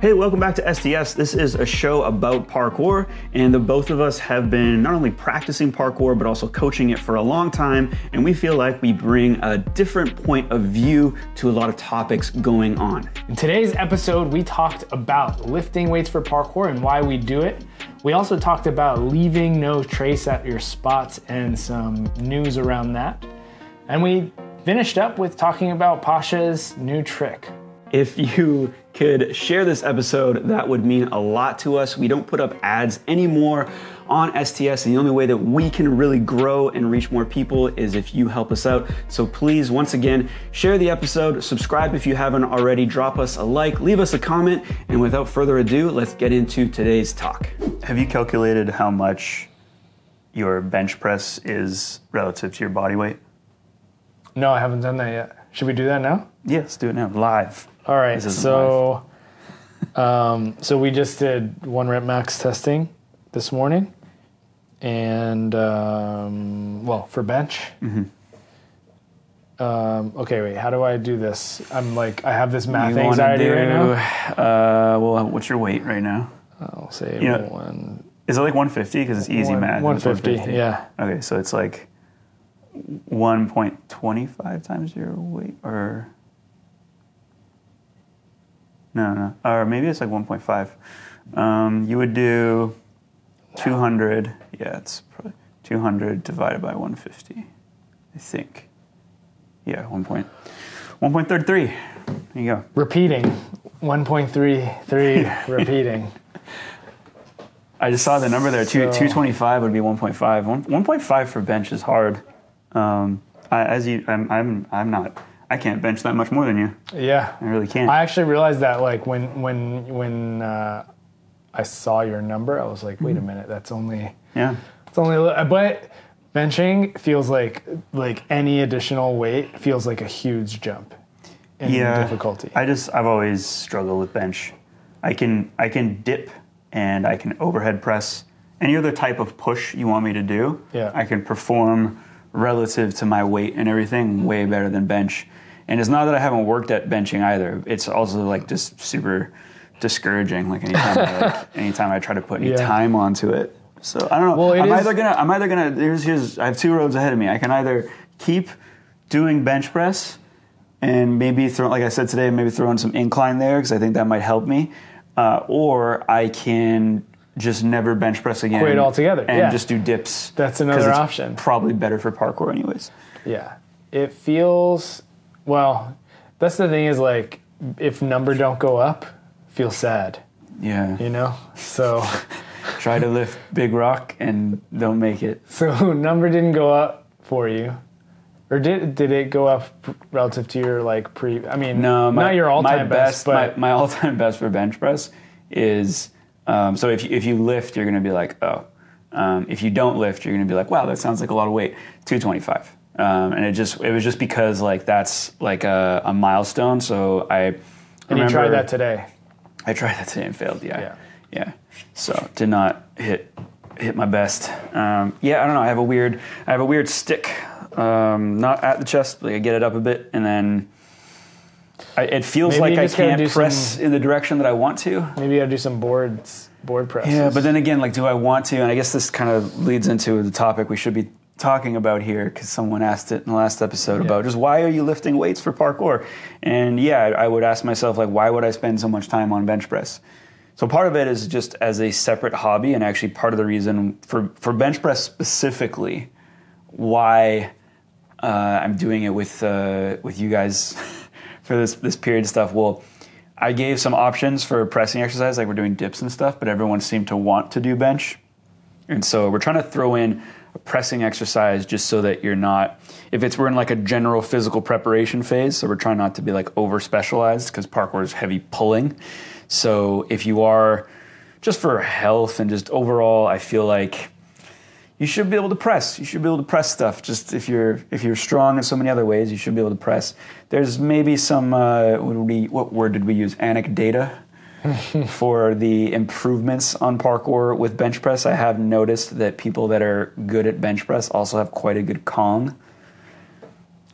Hey, welcome back to STS. This is a show about parkour, and the both of us have been not only practicing parkour, but also coaching it for a long time, and we feel like we bring a different point of view to a lot of topics going on. In today's episode, we talked about lifting weights for parkour and why we do it. We also talked about leaving no trace at your spots and some news around that. And we finished up with talking about Pasha's new trick. If you could share this episode, that would mean a lot to us. We don't put up ads anymore on STS, and the only way that we can really grow and reach more people is if you help us out. So please, once again, share the episode, subscribe if you haven't already, drop us a like, leave us a comment, and without further ado, let's get into today's talk. Have you calculated how much your bench press is relative to your body weight? No, I haven't done that yet. Should we do that now? Yeah, let's do it now, live. All right. So, um, so we just did one rep max testing this morning, and um, well, for bench. Mm-hmm. Um, okay, wait. How do I do this? I'm like, I have this math You anxiety do, right now. Uh, well, what's your weight right now? I'll say You know, one. Is it like 150? Because it's easy One- math. It's 150, yeah. Okay, so it's like 1.25 times your weight, or no, no, or maybe it's like 1.5. Um, you would do 200. Yeah, it's probably 200 divided by 150. I think. Yeah, 1. Point, 1.33. There you go. Repeating. 1.33 repeating. I just saw the number there. Two, 225 would be 1.5. One, 1.5 for bench is hard. Um, I, as you, I'm, I'm, I'm not. I can't bench that much more than you. Yeah. I really can't. I actually realized that like when when when uh, I saw your number, I was like, Mm-hmm. wait a minute, that's only yeah. it's only a li- but benching feels like like any additional weight feels like a huge jump in Yeah. difficulty. I just, I've always struggled with bench. I can, I can dip and I can overhead press. Any other type of push you want me to do, Yeah. I can perform relative to my weight and everything way better than bench. And it's not that I haven't worked at benching either. It's also like just super discouraging. Like anytime, I, like, anytime I try to put any Yeah. time onto it. So I don't know. Well, I'm is- either gonna, I'm either gonna. Here's, here's. I have two roads ahead of me. I can either keep doing bench press and maybe throw, like I said today, maybe throw in some incline there because I think that might help me, uh, or I can just never bench press again. Quit altogether, and yeah. just do dips. That's another option. Probably better for parkour, anyways. yeah. It feels well, that's the thing is like if number don't go up, feel sad, Yeah. you know? So Try to lift big rock and don't make it. So number didn't go up for you, or did did it go up relative to your like pre? I mean, No, my, not your all time best, but my, my all time best for bench press is um, so if you, if you lift, you're going to be like, oh. Um, if you don't lift, you're going to be like, wow, that sounds like a lot of weight. 225. Um, and it just it was just because like that's like a, a milestone. So I and you tried that today. I tried that today and failed. Yeah. Yeah. Yeah. So did not hit hit my best. Um, yeah, I don't know. I have a weird I have a weird stick. Um, not at the chest, but I get it up a bit, and then I, it feels Maybe like I can't press some- in the direction that I want to. Maybe you gotta do some boards, board press. Yeah, but then again, like, do I want to? And I guess this kind of leads into the topic we should be talking about here because someone asked it in the last episode about just why are you lifting weights for parkour? And yeah, I I would ask myself like, why would I spend so much time on bench press? So part of it is just as a separate hobby, and actually part of the reason for for bench press specifically, why uh, I'm doing it with uh, with you guys for this this period stuff. Well, I gave some options for pressing exercise, like we're doing dips and stuff, but everyone seemed to want to do bench, and so we're trying to throw in a pressing exercise just so that you're not. If it's we're in like a general physical preparation phase, so we're trying not to be like over specialized because parkour is heavy pulling. So if you are just for health and just overall, I feel like you should be able to press. You should be able to press stuff. Just if you're if you're strong in so many other ways, you should be able to press. There's maybe some uh, what, we, what word did we use? Anecdata for the improvements on parkour with bench press. I have noticed that people that are good at bench press also have quite a good Kong.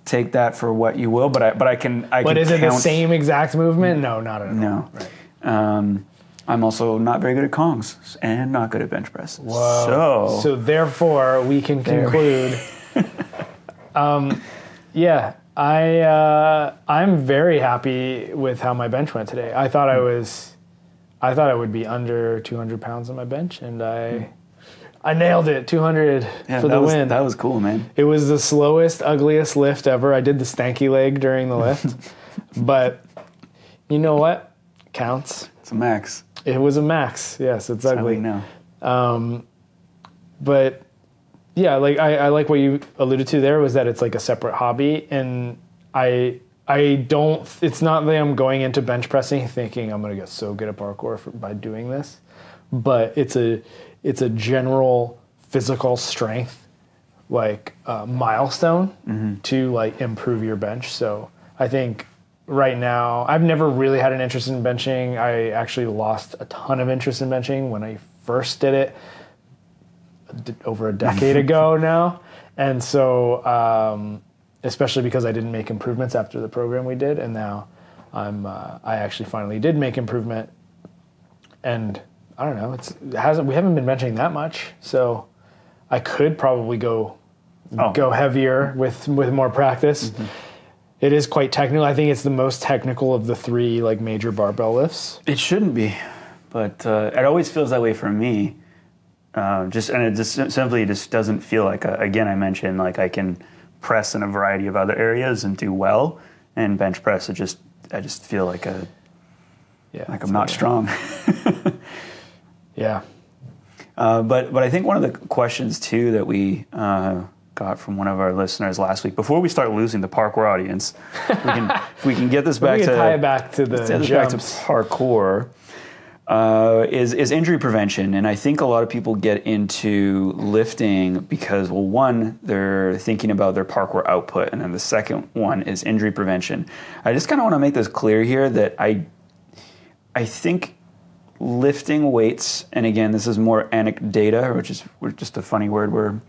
Take that for what you will, but I but I can I But can is it the same exact movement? No, not at all. no. Right. Um, I'm also not very good at Kongs and not good at bench press. Whoa. So, So therefore, we can conclude. um, yeah, I uh, I'm very happy with how my bench went today. I thought I was, I thought I would be under 200 pounds on my bench, and I, hmm. I nailed it. 200 yeah, for that the was, win. That was cool, man. It was the slowest, ugliest lift ever. I did the stanky leg during the lift, but you know what? Counts. It's a max. It was a max. Yes, it's ugly. know. Um, but yeah, like I, I like what you alluded to there was that it's like a separate hobby, and I I don't. It's not that I'm going into bench pressing thinking I'm gonna get so good at parkour for, by doing this, but it's a it's a general physical strength like uh, milestone to like improve your bench. So I think right now I've never really had an interest in benching. I actually lost a ton of interest in benching when I first did it over a decade ago now, and so um, especially because I didn't make improvements after the program we did, and now I'm uh, I actually finally did make improvement, and I don't know it's it hasn't we haven't been benching that much, so I could probably go Oh. go heavier with with more practice. It is quite technical. I think it's the most technical of the three like major barbell lifts. It shouldn't be, but uh, it always feels that way for me. Uh, just and it just simply just doesn't feel like. A, again, I mentioned like I can press in a variety of other areas and do well, and bench press. It just I just feel like a Yeah, like I'm not strong. Yeah, Uh, but but I think one of the questions too that we uh, got from one of our listeners last week before we start losing the parkour audience, we can if we can get this back we can to tie it back to the us back to parkour uh, is is injury prevention, and I think a lot of people get into lifting because, well, one, they're thinking about their parkour output, and then the second one is injury prevention. I just kind of want to make this clear here that I, I think lifting weights, and again, this is more anecdata, which is just a funny word we're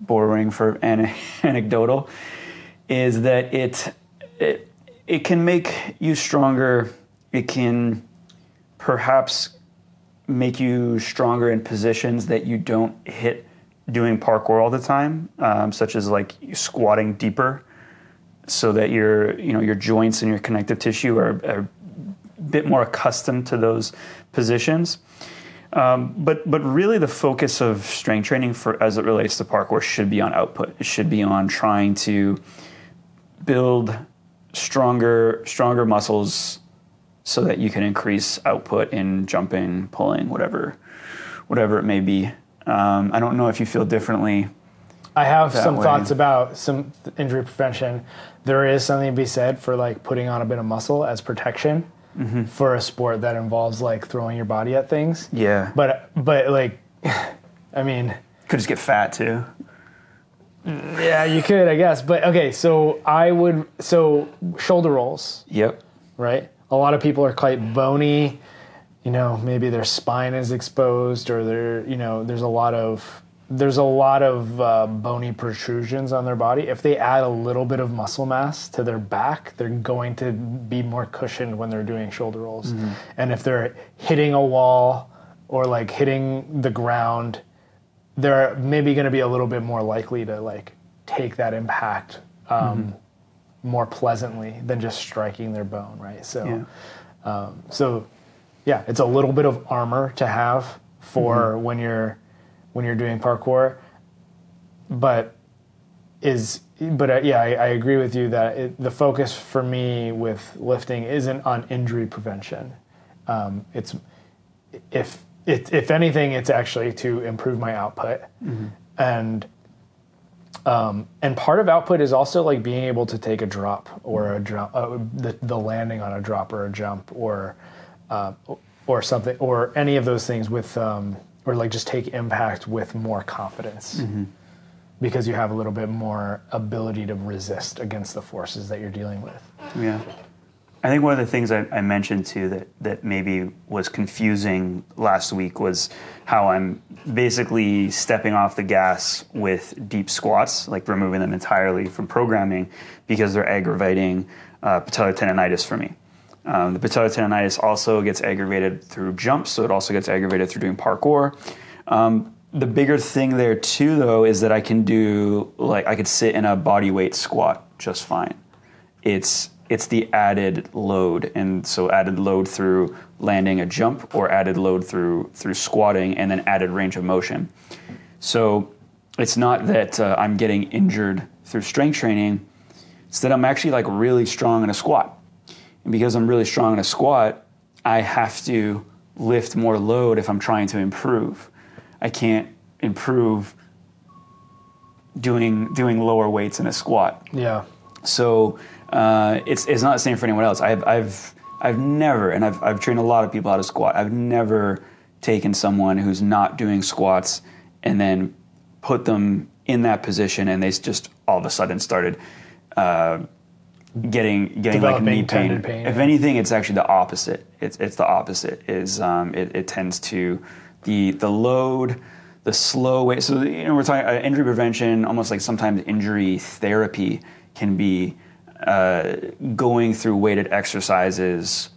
borrowing for an- anecdotal, is that it, it it can make you stronger. It can perhaps make you stronger in positions that you don't hit doing parkour all the time, um, such as like squatting deeper, so that your you know your joints and your connective tissue are, are a bit more accustomed to those positions. Um, but but really, the focus of strength training for as it relates to parkour should be on output. It should be on trying to build stronger stronger muscles so that you can increase output in jumping, pulling, whatever whatever it may be. Um, I don't know if you feel differently. I have some way. thoughts about some injury prevention. There is something to be said for like putting on a bit of muscle as protection Mm-hmm. for a sport that involves like throwing your body at things. Yeah, But but like, I mean, could just get fat too. yeah, you could, I guess. But okay, so I would so shoulder rolls, Yep. right? A lot of people are quite bony. You know, maybe their spine is exposed, or they're you know, there's a lot of there's a lot of uh, bony protrusions on their body. If they add a little bit of muscle mass to their back, they're going to be more cushioned when they're doing shoulder rolls. And if they're hitting a wall or like hitting the ground, they're maybe going to be a little bit more likely to like take that impact um, more pleasantly than just striking their bone, right? So, um, so yeah, it's a little bit of armor to have for when you're when you're doing parkour, but is but uh, yeah, I, I agree with you that it, the focus for me with lifting isn't on injury prevention. Um, it's if it, if anything, it's actually to improve my output, and um, and part of output is also like being able to take a drop or a jump, uh, the the landing on a drop or a jump or uh, or something or any of those things with um, or like just take impact with more confidence because you have a little bit more ability to resist against the forces that you're dealing with. Yeah. I think one of the things I, I mentioned too that, that maybe was confusing last week was how I'm basically stepping off the gas with deep squats, like removing them entirely from programming because they're aggravating uh, patellar tendonitis for me. Um, the patellar tendonitis also gets aggravated through jumps, so it also gets aggravated through doing parkour. Um, the bigger thing there too, though, is that I can do like I could sit in a body weight squat just fine. It's it's the added load, and so added load through landing a jump, or added load through through squatting, and then added range of motion. So it's not that uh, I'm getting injured through strength training; it's that I'm actually like really strong in a squat, and because I'm really strong in a squat, I have to lift more load if I'm trying to improve. I can't improve doing doing lower weights in a squat. Yeah. So uh, it's it's not the same for anyone else. I've I've I've never, and I've I've trained a lot of people how to squat. I've never taken someone who's not doing squats and then put them in that position, and they just all of a sudden started. Uh, getting getting like knee pain. pain, If yeah. anything, it's actually the opposite. It's it's the opposite. Is um, it, it tends to the the load, the slow way. So you know we're talking uh, injury prevention, almost like sometimes injury therapy can be uh, going through weighted exercises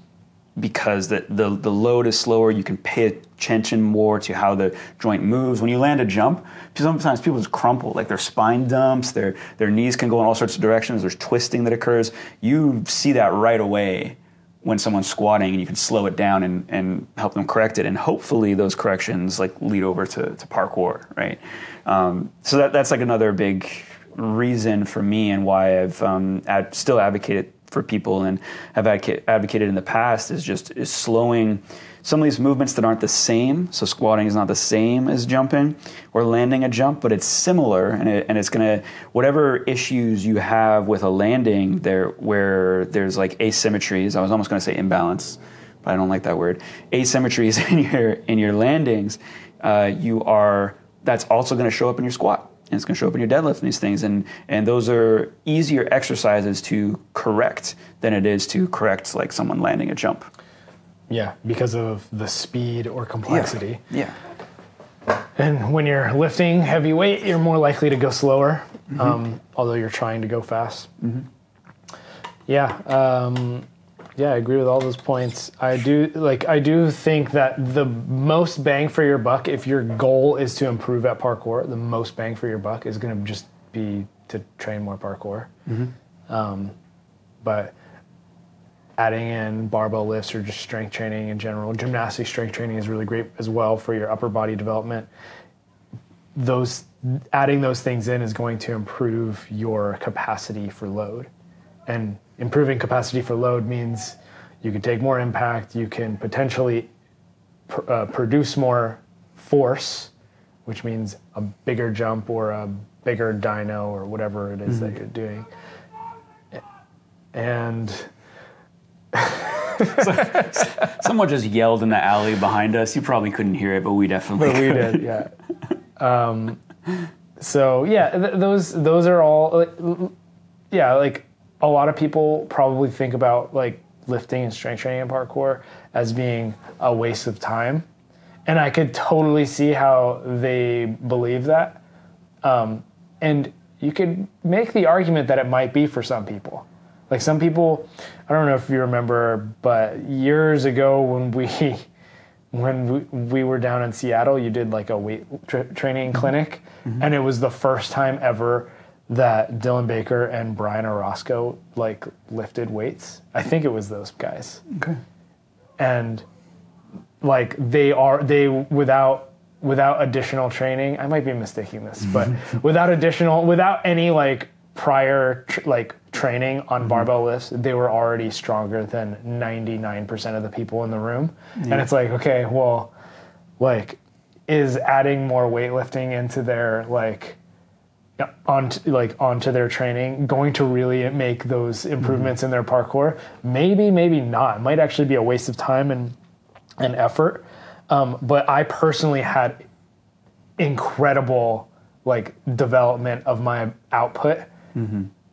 because the, the, the load is slower. You can pay attention more to how the joint moves. When you land a jump, sometimes people just crumple, like their spine dumps, their, their knees can go in all sorts of directions, there's twisting that occurs. You see that right away when someone's squatting and you can slow it down and, and help them correct it. And hopefully those corrections like lead over to, to parkour, right? Um, so that, that's like another big reason for me and why I've um, ad- still advocated for people and have advoca- advocated in the past is just is slowing some of these movements that aren't the same. So squatting is not the same as jumping or landing a jump, but it's similar, and, it, and it's gonna whatever issues you have with a landing there where there's like asymmetries. I was almost gonna say imbalance, but I don't like that word. Asymmetries in your in your landings, uh, you are that's also gonna show up in your squat and it's going to show up in your deadlift and these things and and those are easier exercises to correct than it is to correct like someone landing a jump. Yeah, because of the speed or complexity. yeah. And when you're lifting heavy weight, you're more likely to go slower, um, although you're trying to go fast. Yeah, um, yeah, I agree with all those points. I do like. I do think that the most bang for your buck, if your goal is to improve at parkour, the most bang for your buck is going to just be to train more parkour. Um, but adding in barbell lifts or just strength training in general. Gymnastic strength training is really great as well for your upper body development. Those adding those things in is going to improve your capacity for load. And improving capacity for load means you can take more impact, you can potentially pr- uh, produce more force, which means a bigger jump or a bigger dyno or whatever it is that you're doing. And someone just yelled in the alley behind us you probably couldn't hear it but we definitely But we did, yeah. Um, so yeah, th- those those are all, like, yeah. Like a lot of people probably think about like lifting and strength training and parkour as being a waste of time, and I could totally see how they believe that. Um, and you could make the argument that it might be for some people. Like some people, I don't know if you remember, but years ago when we when we, we were down in Seattle, you did like a weight tra- training clinic, and it was the first time ever that Dylan Baker and Brian Orozco like lifted weights. I think it was those guys, okay and like they are they without without additional training. I might be mistaking this, but mm-hmm. without additional without any like prior tr- like training on mm-hmm. barbell lifts, they were already stronger than 99% of the people in the room. And it's like, okay, well, like is adding more weightlifting into their like onto like onto their training going to really make those improvements in their parkour. Maybe maybe not. It might actually be a waste of time and and effort. Um, but i personally had incredible like development of my output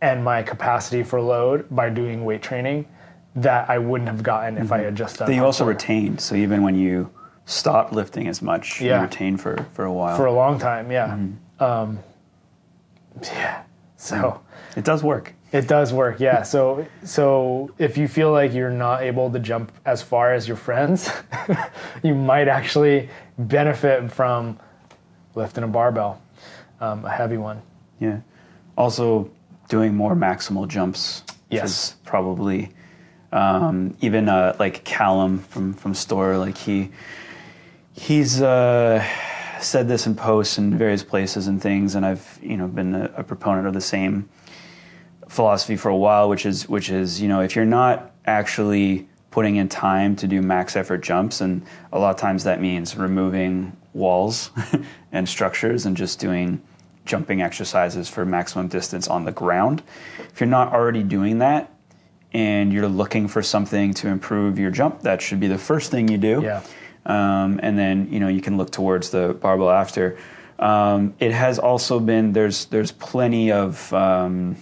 and my capacity for load by doing weight training that i wouldn't have gotten if i had just done that you also retained. So even when you stopped lifting as much Yeah. you retained for for a while. For a long time yeah. Um, yeah so it does work It does work, yeah. So so if you feel like you're not able to jump as far as your friends, you might actually benefit from lifting a barbell, um, a heavy one. Yeah. Also, doing more maximal jumps. Yes. Is probably um, even uh, like Callum from from Storror, like he he's uh, said this in posts in various places and things, and I've you know been a, a proponent of the same philosophy for a while, which is which is you know if you're not actually putting in time to do max effort jumps, and a lot of times that means removing walls and structures and just doing jumping exercises for maximum distance on the ground. If you're not already doing that and you're looking for something to improve your jump, that should be the first thing you do. Yeah. Um, and then you know you can look towards the barbell after. Um, it has also been there's there's plenty of um,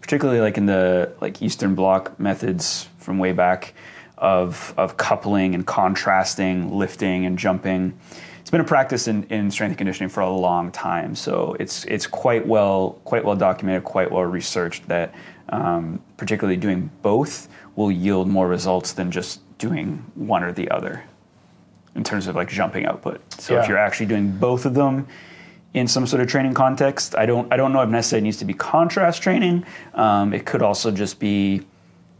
particularly like in the like Eastern Bloc methods from way back of of coupling and contrasting lifting and jumping. It's been a practice in, in strength and conditioning for a long time, so it's it's quite well quite well documented, quite well researched that um, particularly doing both will yield more results than just doing one or the other in terms of like jumping output. So Yeah. if you're actually doing both of them in some sort of training context, I don't I don't know if necessarily it needs to be contrast training. Um, it could also just be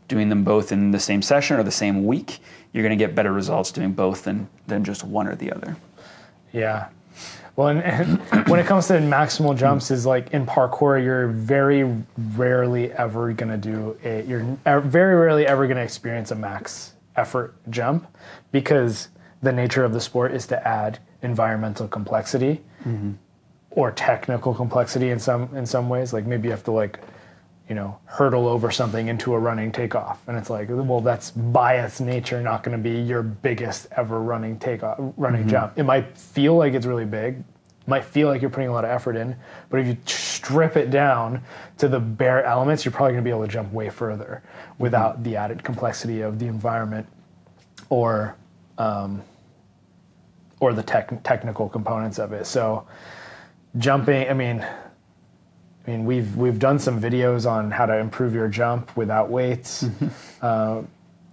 doing them both in the same session or the same week. You're going to get better results doing both than than just one or the other. Yeah. Well, and, and when it comes to maximal jumps, is like in parkour, you're very rarely ever gonna do a. You're e- very rarely ever gonna experience a max effort jump, because the nature of the sport is to add environmental complexity mm-hmm. or technical complexity in some in some ways. Like maybe you have to like you know, hurdle over something into a running takeoff. And it's like, well, that's by its nature not going to be your biggest ever running takeoff, uh, running mm-hmm. jump. It might feel like it's really big, might feel like you're putting a lot of effort in, but if you strip it down to the bare elements, you're probably going to be able to jump way further mm-hmm. without the added complexity of the environment or um, or the tech, technical components of it. So jumping, I mean, I mean, we've we've done some videos on how to improve your jump without weights, uh,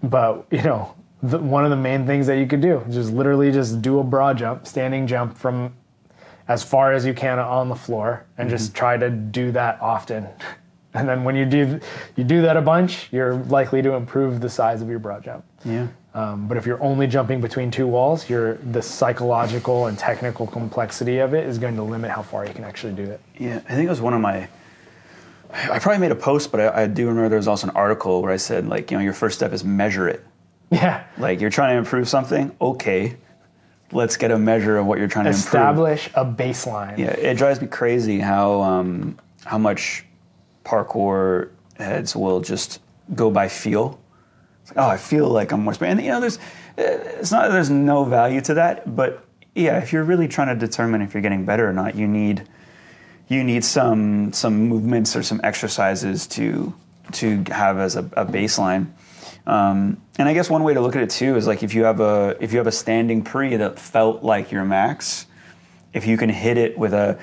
but you know, the, one of the main things that you could do is just literally just do a broad jump, standing jump from as far as you can on the floor, and just try to do that often. And then when you do you do that a bunch, you're likely to improve the size of your broad jump. Yeah. Um, but if you're only jumping between two walls, you're, the psychological and technical complexity of it is going to limit how far you can actually do it. Yeah, I think it was one of my. I probably made a post, but I, I do remember there was also an article where I said, like, you know, your first step is measure it. Yeah. Like, you're trying to improve something, okay, let's get a measure of what you're trying to improve. Establish a baseline. Yeah, it drives me crazy how um, how much parkour heads will just go by feel. Like, oh, I feel like I'm more sp-" And you know, there's it's not there's no value to that, but yeah, if you're really trying to determine if you're getting better or not, you need you need some some movements or some exercises to to have as a, a baseline. Um, and I guess one way to look at it too is like if you have a if you have a standing pre that felt like your max, if you can hit it with a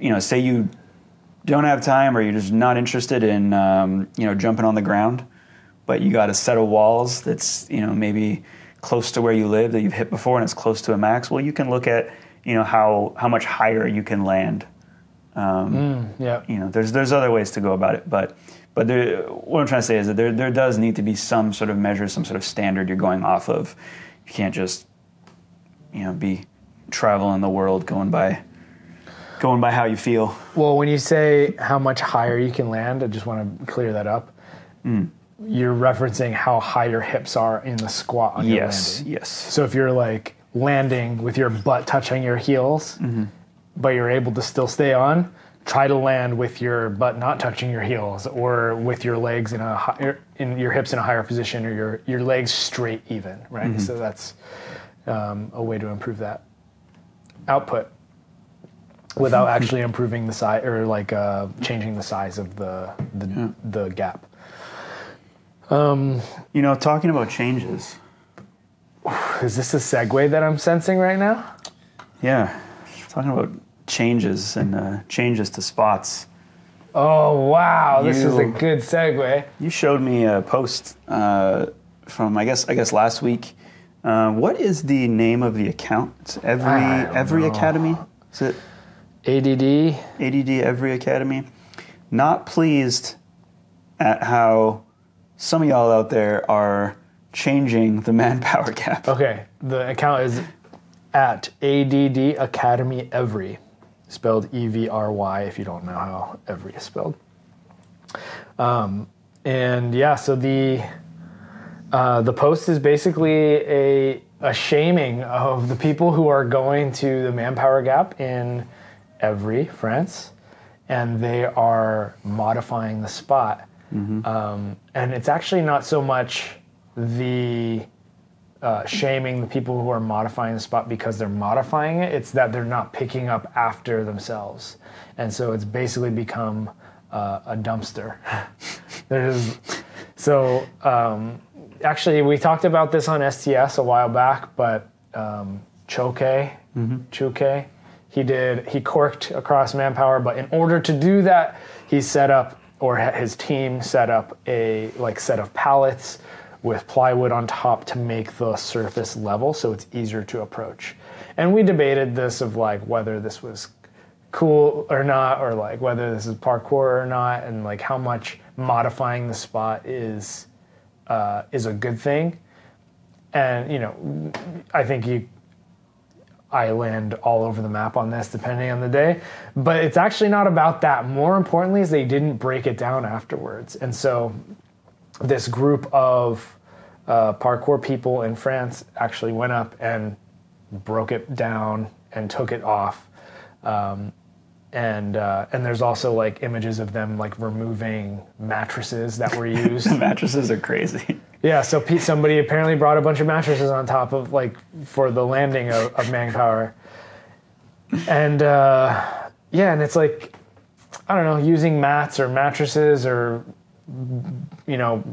you know say you don't have time or you're just not interested in um, you know jumping on the ground, but you got a set of walls that's you know maybe close to where you live that you've hit before and it's close to a max. Well, you can look at you know how how much higher you can land. Yeah. You know, there's there's other ways to go about it, but but there, what I'm trying to say is that there there does need to be some sort of measure, some sort of standard you're going off of. You can't just you know be traveling the world going by going by how you feel. Well, when you say how much higher you can land, I just want to clear that up. Mm. You're referencing how high your hips are in the squat on your Yes, landing. yes. So if you're like landing with your butt touching your heels, Mm-hmm. but you're able to still stay on, try to land with your butt not touching your heels, or with your legs in a higher, in your hips in a higher position, or your your legs straight even, right? Mm-hmm. So that's um, a way to improve that output without actually improving the size or like uh, changing the size of the the, the gap. You know, talking about changes. Is this a segue that I'm sensing right now? Yeah, talking about changes and uh, changes to spots. Oh wow, this is a good segue. You showed me a post uh, from I guess I guess last week. Uh, what is the name of the account? It's every every know. academy. Is it ADD. ADD Evry Academy? Not pleased at how some of y'all out there are changing the manpower gap. Okay, the account is at ADD Academy Evry, spelled E V R Y. If you don't know how Evry is spelled. Um, and yeah, so the uh, the post is basically a a shaming of the people who are going to the manpower gap in Evry, France, and they are modifying the spot. Um, and it's actually not so much the uh, shaming the people who are modifying the spot because they're modifying it. It's that they're not picking up after themselves, and so it's basically become uh, a dumpster. There's so um, actually we talked about this on STS a while back, but um, Choke, Chuke, he did he corked across manpower, but in order to do that, he set up or his team set up a like set of pallets with plywood on top to make the surface level so it's easier to approach. And we debated this of like whether this was cool or not, or like whether this is parkour or not, and like how much modifying the spot is uh, is a good thing. And you know, I think you I land all over the map on this depending on the day. But it's actually not about that. More importantly, is they didn't break it down afterwards. And so this group of uh, parkour people in France actually went up and broke it down and took it off. Um, and uh, and there's also like images of them like removing mattresses that were used. Mattresses are crazy. Yeah, so Pete, somebody apparently brought a bunch of mattresses on top of like for the landing of, of manpower, and uh, yeah, and it's like I don't know, using mats or mattresses or you know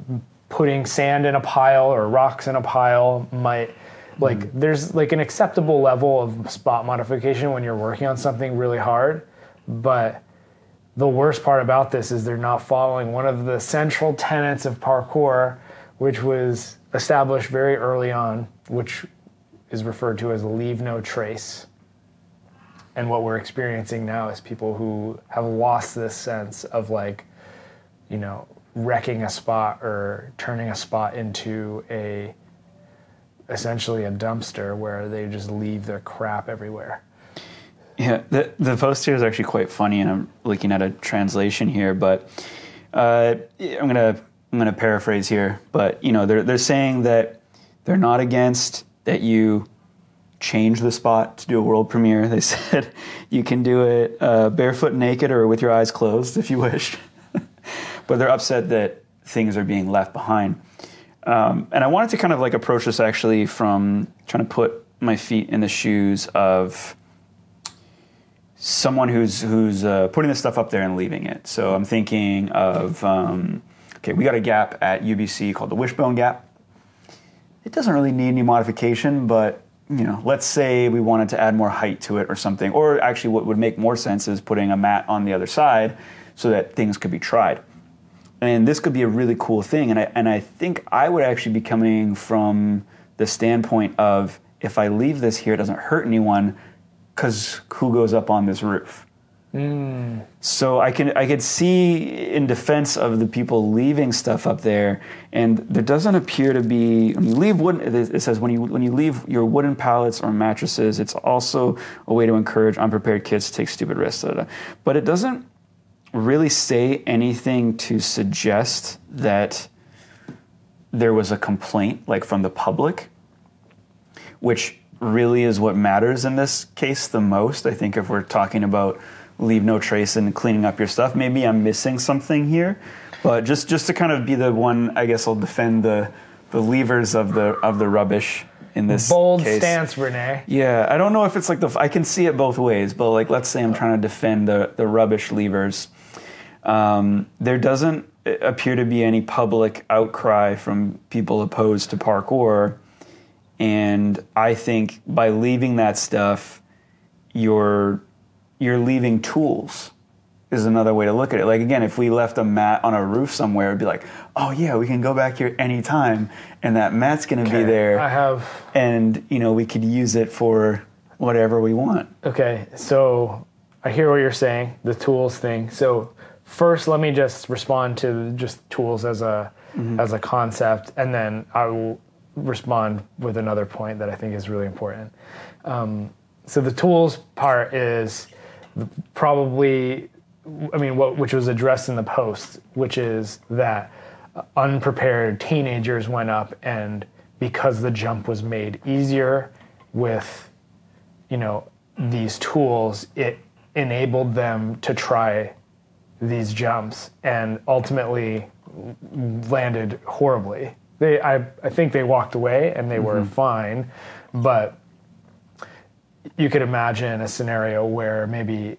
putting sand in a pile or rocks in a pile might like there's like an acceptable level of spot modification when you're working on something really hard, but the worst part about this is they're not following one of the central tenets of parkour, which was established very early on, which is referred to as leave no trace. And what we're experiencing now is people who have lost this sense of like, you know, wrecking a spot or turning a spot into a essentially a dumpster where they just leave their crap everywhere. Yeah, the the post here is actually quite funny, and I'm looking at a translation here, but uh, I'm gonna I'm gonna paraphrase here, but you know they're they're saying that they're not against that you change the spot to do a world premiere. They said you can do it uh, barefoot, naked, or with your eyes closed if you wish, but they're upset that things are being left behind. Um, and I wanted to kind of like approach this actually from trying to put my feet in the shoes of someone who's who's uh, putting this stuff up there and leaving it. So I'm thinking of um, okay, we got a gap at UBC called the Wishbone Gap. It doesn't really need any modification, but you know, let's say we wanted to add more height to it or something. Or actually, what would make more sense is putting a mat on the other side so that things could be tried. And this could be a really cool thing. And I and I think I would actually be coming from the standpoint of if I leave this here, it doesn't hurt anyone because who goes up on this roof? So I can I could see in defense of the people leaving stuff up there, and there doesn't appear to be when you leave wooden. It says when you when you leave your wooden pallets or mattresses, it's also a way to encourage unprepared kids to take stupid risks. da, da, da. But it doesn't really say anything to suggest that there was a complaint like from the public which really is what matters in this case the most. I think if we're talking about leave no trace and cleaning up your stuff, maybe I'm missing something here. But just just to kind of be the one, I guess I'll defend the the levers of the of the rubbish in this Bold case. stance, Renee. Yeah, I don't know if it's like the I can see it both ways, but like let's say I'm trying to defend the the rubbish levers. Um, there doesn't appear to be any public outcry from people opposed to parkour, and I think by leaving that stuff, you're you're leaving tools. is another way to look at it. Like again, if we left a mat on a roof somewhere, it'd be like, oh yeah, we can go back here anytime, and that mat's going to be there, I have and you know we could use it for whatever we want. Okay, so I hear what you're saying, the tools thing. So first, let me just respond to just tools as a as a concept, and then I will respond with another point that I think is really important. Um, so the tools part is probably, I mean, what which was addressed in the post, which is that unprepared teenagers went up and because the jump was made easier with you know these tools it enabled them to try these jumps and ultimately landed horribly. They i, I think they walked away and they were mm-hmm. fine but you could imagine a scenario where maybe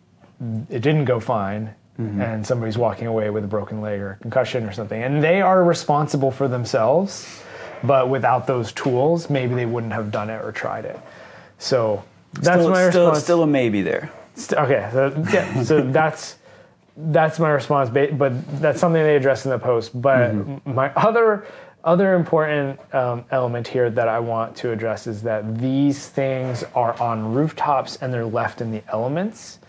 it didn't go fine mm-hmm. and somebody's walking away with a broken leg or concussion or something and they are responsible for themselves but without those tools maybe they wouldn't have done it or tried it. So that's still, my still, response. still a maybe there. St- okay so, yeah, so that's that's my response but that's something they address in the post but mm-hmm. my other other important um, element here that i want to address is that these things are on rooftops and they're left in the elements.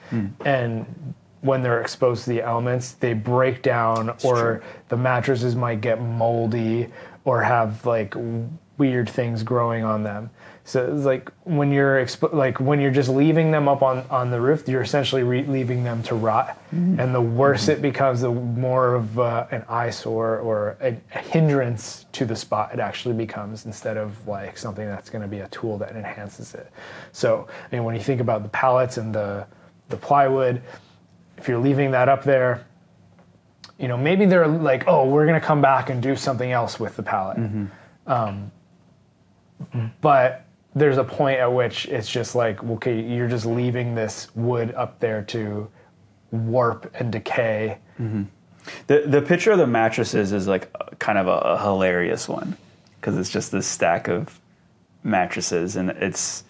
And when they're exposed to the elements they break down or the mattresses might get moldy or have like weird things growing on them so it's like when you're expo- like when you're just leaving them up on, on the roof, you're essentially re- leaving them to rot. And the worse it becomes, the more of uh, an eyesore or a, a hindrance to the spot it actually becomes, instead of like something that's going to be a tool that enhances it. So I mean, when you think about the pallets and the the plywood, if you're leaving that up there, you know maybe they're like, oh, we're going to come back and do something else with the pallet. Um, but there's a point at which it's just like okay you're just leaving this wood up there to warp and decay mm-hmm. The the picture of the mattresses is like kind of a, a hilarious one because it's just this stack of mattresses and it's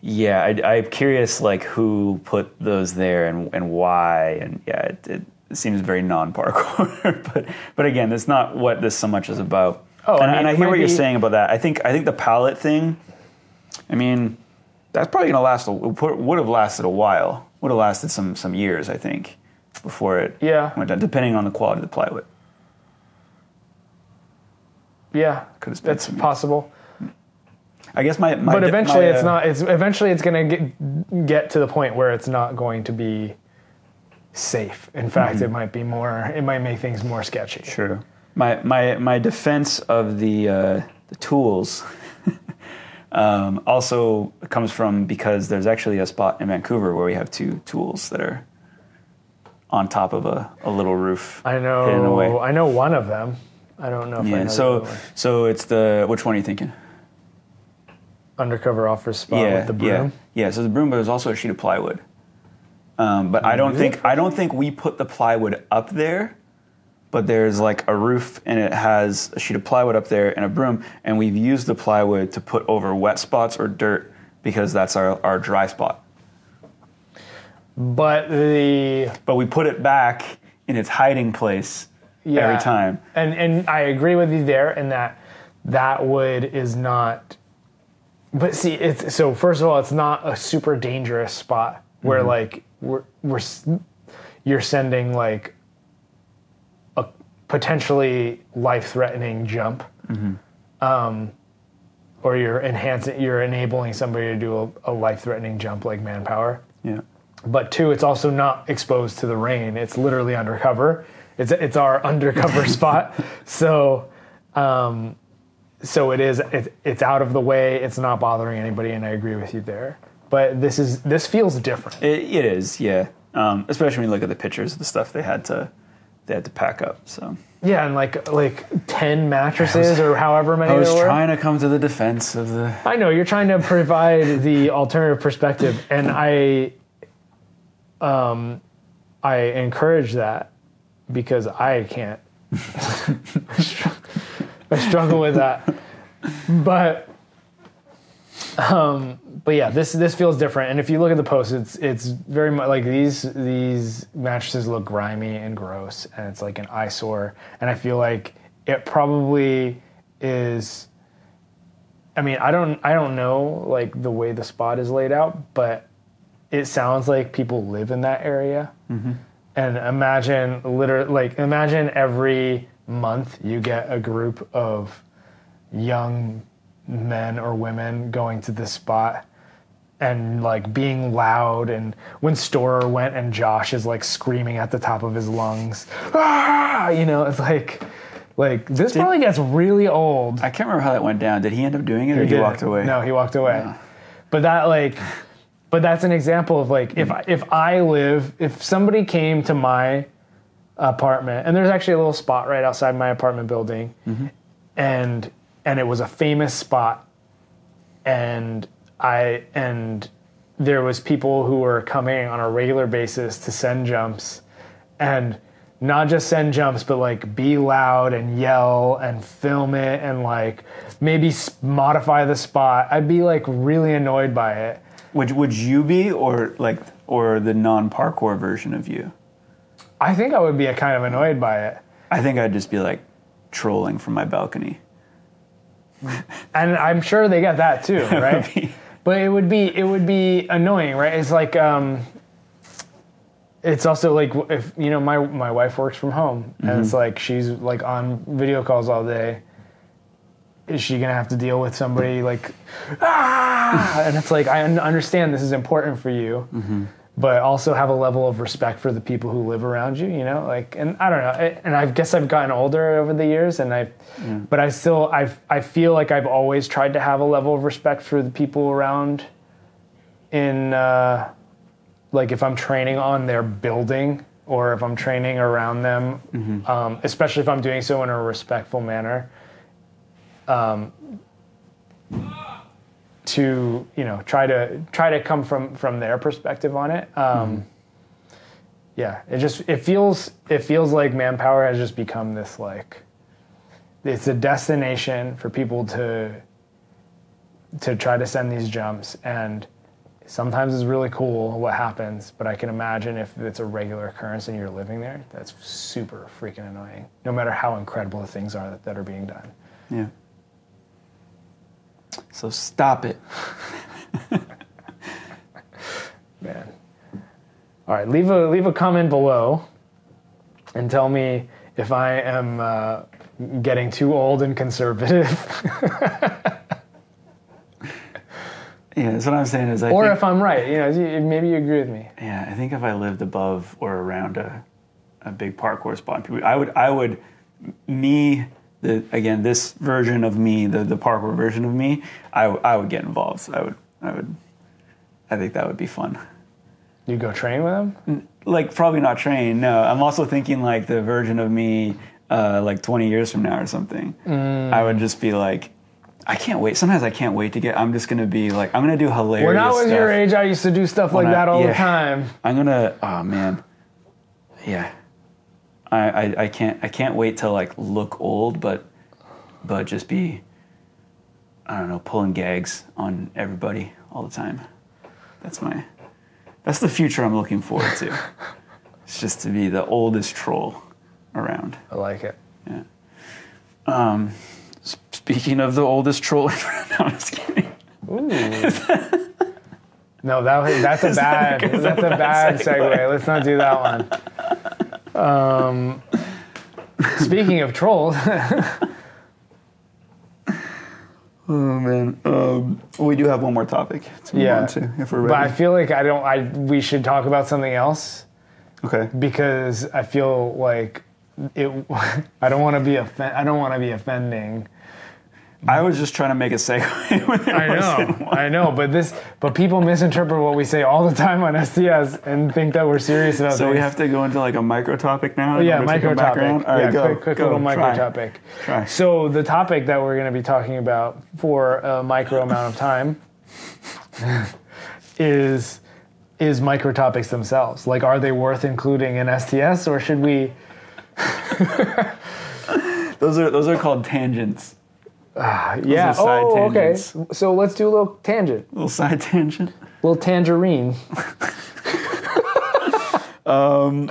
yeah I, I'm curious like who put those there and and why and yeah it, it seems very non parkour but but again that's not what this so much is about. Oh, I and, mean, and I hear what you're saying about that. I think I think the pallet thing. I mean, that's probably gonna last. a- Would have lasted a while. Would have lasted some some years. I think before it Yeah. went down, depending on the quality of the plywood. yeah Could've spent that's possible I guess my, my but eventually my, it's uh, not it's eventually it's going to get get to the point where it's not going to be safe in fact it might be more it might make things more sketchy True. My my my defense of the uh, the tools um, also comes from because there's actually a spot in Vancouver where we have two tools that are on top of a, a little roof. i know i know one of them i don't know if I know Yeah. the So so it's the which one are you thinking? undercover office spot yeah, with the broom yeah, yeah. So the broom, but there's also a sheet of plywood. Um, but I don't think I don't think we put the plywood up there. But there's like a roof, and it has a sheet of plywood up there and a broom, and we've used the plywood to put over wet spots or dirt because that's our, our dry spot. but the But we put it back in its hiding place Yeah. every time. And and I agree with you there in that that wood is not. But see, it's so first of all, it's not a super dangerous spot where Mm-hmm. like we're we're you're sending like potentially life-threatening jump. Mm-hmm. Um, or you're enhancing, you're enabling somebody to do a, a life-threatening jump like manpower Yeah. but two, it's also not exposed to the rain. It's literally undercover. It's it's our undercover spot. So, um, so it is. It, it's out of the way. It's not bothering anybody, and I agree with you there. But this is this feels different. It, it is, yeah. Um, especially when you look at the pictures of the stuff they had to they had to pack up. So Yeah, and like like ten mattresses or however many I was trying to come to the defense of the. I know you're trying to provide the alternative perspective, and I, um, I encourage that because I can't. I struggle with that, but Um, but yeah, this this feels different. And if you look at the post, it's it's very much like these these mattresses look grimy and gross, and it's like an eyesore. And I feel like it probably is. I mean, I don't I don't know like the way the spot is laid out, but it sounds like people live in that area. Mm-hmm. And imagine literally like imagine every month you get a group of young men or women going to this spot and like being loud and when Storror went and Josh is like screaming at the top of his lungs ah! you know it's like like this probably gets really old I can't remember how that went down. Did he end up doing it or he, did. walked away? no he walked away ah. but that like but that's an example of like if hmm. I, if I live if somebody came to my apartment and there's actually a little spot right outside my apartment building mm-hmm. and and it was a famous spot. And I and there was people who were coming on a regular basis to send jumps. And not just send jumps but like be loud and yell and film it and like maybe modify the spot. I'd be like really annoyed by it. Would would you be or like or the non parkour version of you? i think i would be kind of annoyed by it. I think I'd just be like trolling from my balcony. and i'm sure they get that too right? But it would be it would be annoying right? It's like um it's also like if you know my my wife works from home and it's like she's like on video calls all day. Is she gonna have to deal with somebody like ah! And it's like i understand this is important for you but also have a level of respect for the people who live around you you know like and i don't know and i guess i've gotten older over the years and i but i still i i feel like i've always tried to have a level of respect for the people around in uh like if i'm training on their building or if i'm training around them um, especially if i'm doing so in a respectful manner to you know try to try to come from from their perspective on it. Um, yeah it just it feels it feels like manpower has just become this like it's a destination for people to to try to send these jumps. And sometimes it's really cool what happens but i can imagine if it's a regular occurrence and you're living there that's super freaking annoying no matter how incredible the things are that, that are being done. Yeah. So stop it. Man. All right, leave a leave a comment below and tell me if I am uh, getting too old and conservative, Yeah, that's what I'm saying is I or think, if I'm right. You know, maybe you agree with me. yeah, I think if I lived above or around a, a big parkour spot, I would I would me the again this version of me the the parkour version of me I, w- I would get involved. I would I would I think that would be fun. You go train with them. Like probably not train. No, I'm also thinking like the version of me uh, like 20 years from now or something. Mm. I would just be like. I can't wait. Sometimes I can't wait to get. I'm just gonna be like, I'm gonna do hilarious. When I was your age, I used to do stuff like I- that all the time. I'm gonna. Oh man. Yeah. I, I I can't I can't wait to like look old, but but just be. I don't know, pulling gags on everybody all the time. That's my. That's the future I'm looking forward to. it's just to be the oldest troll around. I like it. Yeah. Um. Speaking of the oldest troll, no, I'm just kidding. Ooh. no, that that's a bad good? that's a bad segue. Let's not do that one. Um, speaking of trolls, Oh man. Um, we do have one more topic to move Yeah. on to if we're ready. but I feel like I don't. I we should talk about something else okay. because I feel like it. I don't want to be offen- I don't want to be offending. I was just trying to make a segue. I know. I know, but this, but people misinterpret what we say all the time on STS and think that we're serious about. So we have to go into like a micro topic now. yeah, to micro back topic. All right, yeah, go, quick, quick go, little micro try. topic. Try. So the topic that we're going to be talking about for a micro amount of time is is micro topics themselves. Like, are they worth including in STS, or should we? Those are those are called tangents. Yeah. are side Oh, okay. So let's do a little tangent, A little side tangent. A little tangerine. um,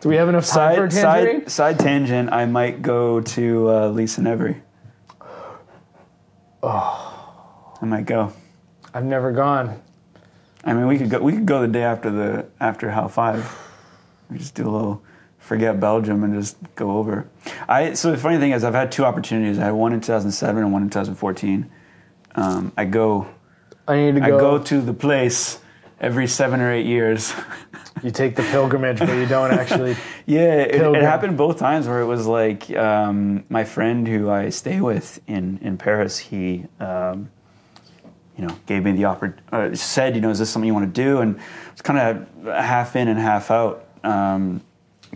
do we have enough time for a Side, tangerine? side, side tangent. I might go to uh, Lisses Evry. Oh, I might go. I've never gone. I mean, we could go. We could go the day after the after Hal Five. We just do a little forget Belgium and just go over. I so the funny thing is, I've had two opportunities. I had one in 2007 and one in 2014. Um, I go. I need to go. I go. to the place every seven or eight years. You take the pilgrimage, but you don't actually. Yeah, it, it happened both times where it was like um, my friend who I stay with in in Paris. He, um, you know, gave me the offer. Uh, said, you know, is this something you want to do? And it's kind of half in and half out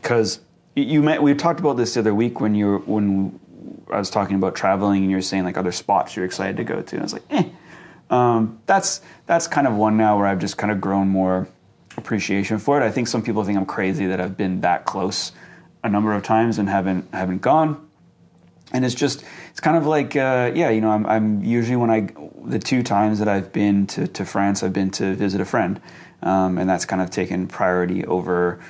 because you met. We talked about this the other week when you were when I was talking about traveling and you were saying like other spots you're excited to go to. And I was like, eh. Um, that's that's kind of one now where I've just kind of grown more appreciation for it. I think some people think I'm crazy that I've been that close a number of times and haven't haven't gone. And it's just it's kind of like uh, yeah, you know, I'm, I'm usually when I the two times that I've been to, to France, I've been to visit a friend, um, and that's kind of taken priority over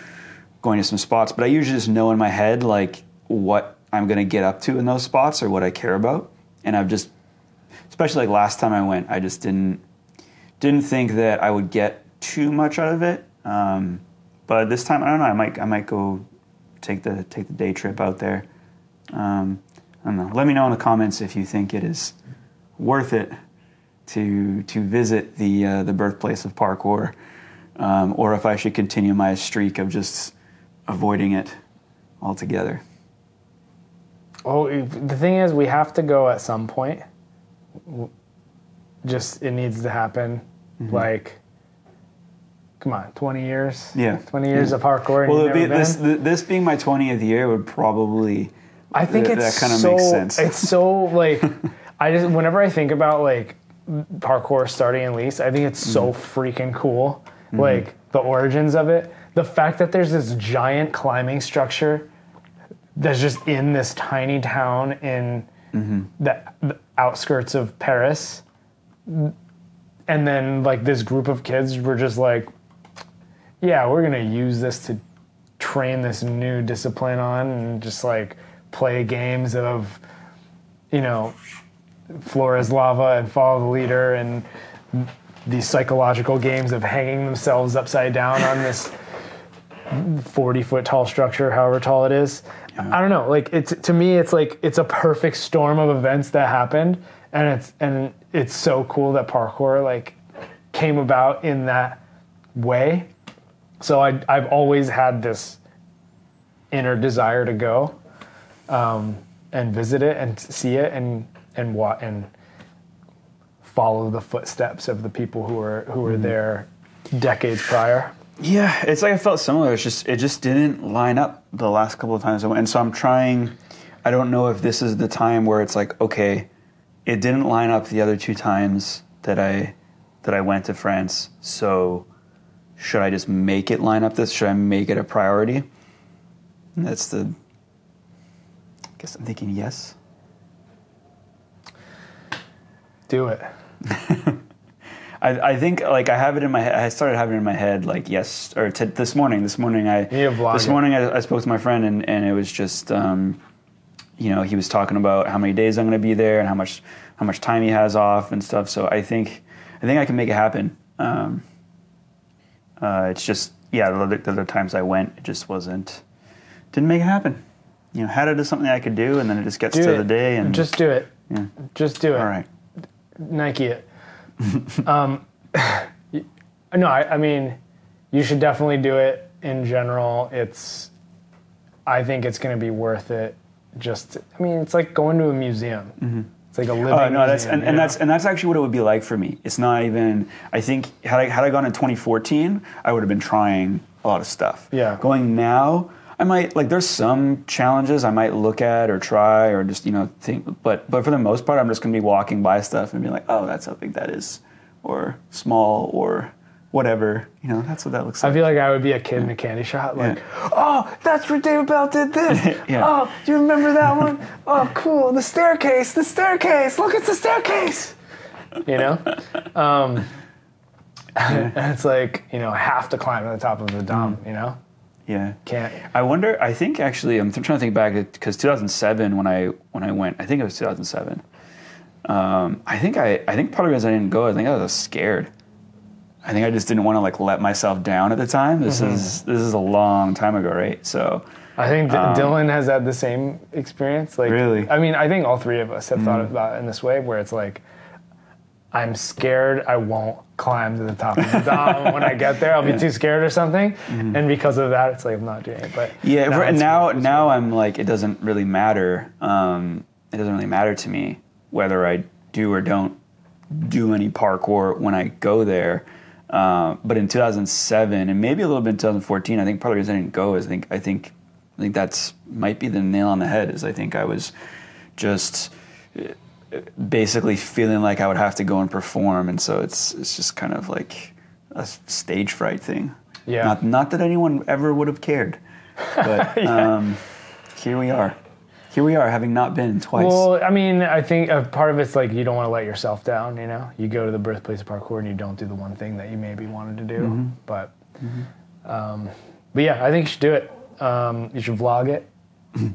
going to some spots. But I usually just know in my head like what I'm going to get up to in those spots or what I care about, and I've just especially like last time I went, I just didn't didn't think that I would get too much out of it. Um, but this time, I don't know. I might I might go take the take the day trip out there. Um, I don't know. Let me know in the comments if you think it is worth it to to visit the uh, the birthplace of parkour, um, or if I should continue my streak of just avoiding it altogether. Oh, the thing is, we have to go at some point. Just it needs to happen. Like, come on, twenty years. Mm-hmm. Yeah. twenty years Yeah. of hardcore. Well, be, this this being my twentieth year would probably. I think Th- it's that kinda so, makes sense. It's so like, I just whenever I think about like parkour starting in Lisses, I think it's so Mm-hmm. freaking cool. Like the origins of it, the fact that there's this giant climbing structure that's just in this tiny town in Mm-hmm. the, the outskirts of Paris, and then like this group of kids were just like, yeah, we're gonna use this to train this new discipline on and just like play games of, you know, Flores lava and follow the leader and these psychological games of hanging themselves upside down on this 40 foot tall structure, however tall it is. I don't know. Like it's to me, it's like it's a perfect storm of events that happened, and it's and it's so cool that parkour like came about in that way. So I I've always had this inner desire to go um, and visit it and see it and and what and follow the footsteps of the people who were who were there decades prior. Yeah, it's like I felt similar. It's just it just didn't line up the last couple of times I went, and so I'm trying. I don't know if this is the time where it's like, okay, it didn't line up the other two times that I that I went to France. So should I just make it line up? This should I make it a priority? And that's the. I guess I'm thinking yes. Do it. I, I think like I have it in my head. I started having it in my head like yes or t- this morning. This morning I need to vlog this morning I, I spoke to my friend and, and it was just um, you know he was talking about how many days I'm going to be there and how much how much time he has off and stuff. So I think I think I can make it happen. Um, uh, it's just yeah the other, the other times I went it just wasn't didn't make it happen. You know had it as something I could do and then it just gets Do to it. the day and Just do it. yeah Just do it. all right Nike it. um, no, I, I mean, you should definitely do it. In general, it's. I think it's going to be worth it. Just, I mean, it's like going to a museum. It's like a living. Oh no, that's museum, and, and that's and that's actually what it would be like for me. It's not even. I think had I had I gone in 2014, I would have been trying a lot of stuff. Yeah. Going now, I might like. There's some challenges I might look at or try or just you know think, but but for the most part, I'm just gonna be walking by stuff and be like, oh, that's how big that is, or small, or whatever. You know, that's what that looks like. I feel like I would be a kid in a candy shop, like, oh, that's where David Belle did this. Yeah. Oh, do you remember that one? Oh, cool. The staircase, the staircase. Look, it's the staircase. You know? Um, and it's like, you know, half have to climb to the top of the dome, Mm. you know? Yeah. Can't. I wonder. I think actually, I'm trying to think back because 2007 when I when I went, I think it was 2007. Um, I think I I think part of I didn't go, I think I was scared. I think I just didn't want to like let myself down at the time. This Mm-hmm. is this is a long time ago, right? So I think D- Dylan has had the same experience. Like, Um, Really? I mean, I think all three of us have thought about it in this way, where it's like, I'm scared I won't climb to the top of the dome when I get there. I'll be too scared or something, and because of that, it's like I'm not doing it. But Mm-hmm. yeah, now now now I'm like it doesn't really matter. Um, it doesn't really matter to me whether I do or don't do any parkour when I go there. Uh, but in 2007 and maybe a little bit in 2014, I think the reason I didn't go is I think I think I think that's might be the nail on the head. Is I think I was just uh, basically feeling like I would have to go and perform, and so it's it's just kind of like a stage fright thing. Yeah. Not not that anyone ever would have cared, but um, here we are. Here we are, having not been twice. Well, I mean, I think a part of it's like you don't want to let yourself down. You know, you go to the birthplace of parkour and you don't do the one thing that you maybe wanted to do. Mm-hmm. But, um, but yeah, I think you should do it. Um, you should vlog it,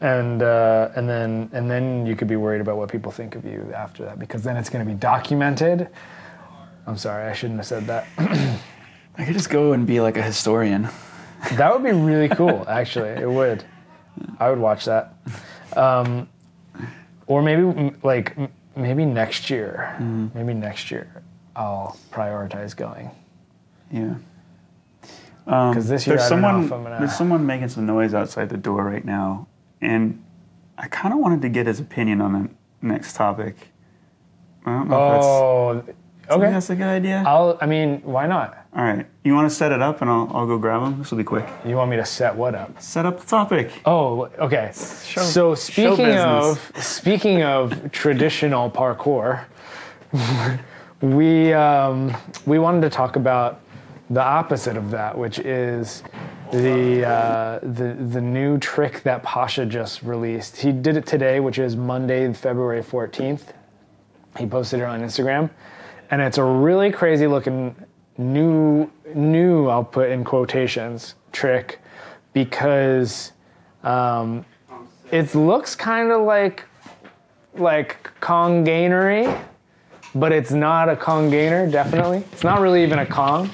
and uh, and then and then you could be worried about what people think of you after that because then it's going to be documented. I'm sorry, I shouldn't have said that. I could just go and be like a historian. That would be really cool, actually. It would. I would watch that. Um, or maybe like maybe next year. Maybe next year I'll prioritize going. Yeah. Um, 'Cause this year there's I don't know someone gonna- there's someone making some noise outside the door right now, and I kind of wanted to get his opinion on the next topic. I don't know if that's, Oh, think okay. that's a good idea. I'll. I mean, why not? All right, you want to set it up, and I'll I'll go grab him. This will be quick. You want me to set what up? Set up the topic. Oh, okay. so speaking of speaking of traditional parkour, we um, we wanted to talk about the opposite of that, which is the uh, the the new trick that Pasha just released. He did it today, which is Monday, February fourteenth. He posted it on Instagram, and it's a really crazy looking new new. I'll put in quotations trick because um, it looks kind of like like Kong gainery, but it's not a Kong gainer. Definitely, it's not really even a Kong,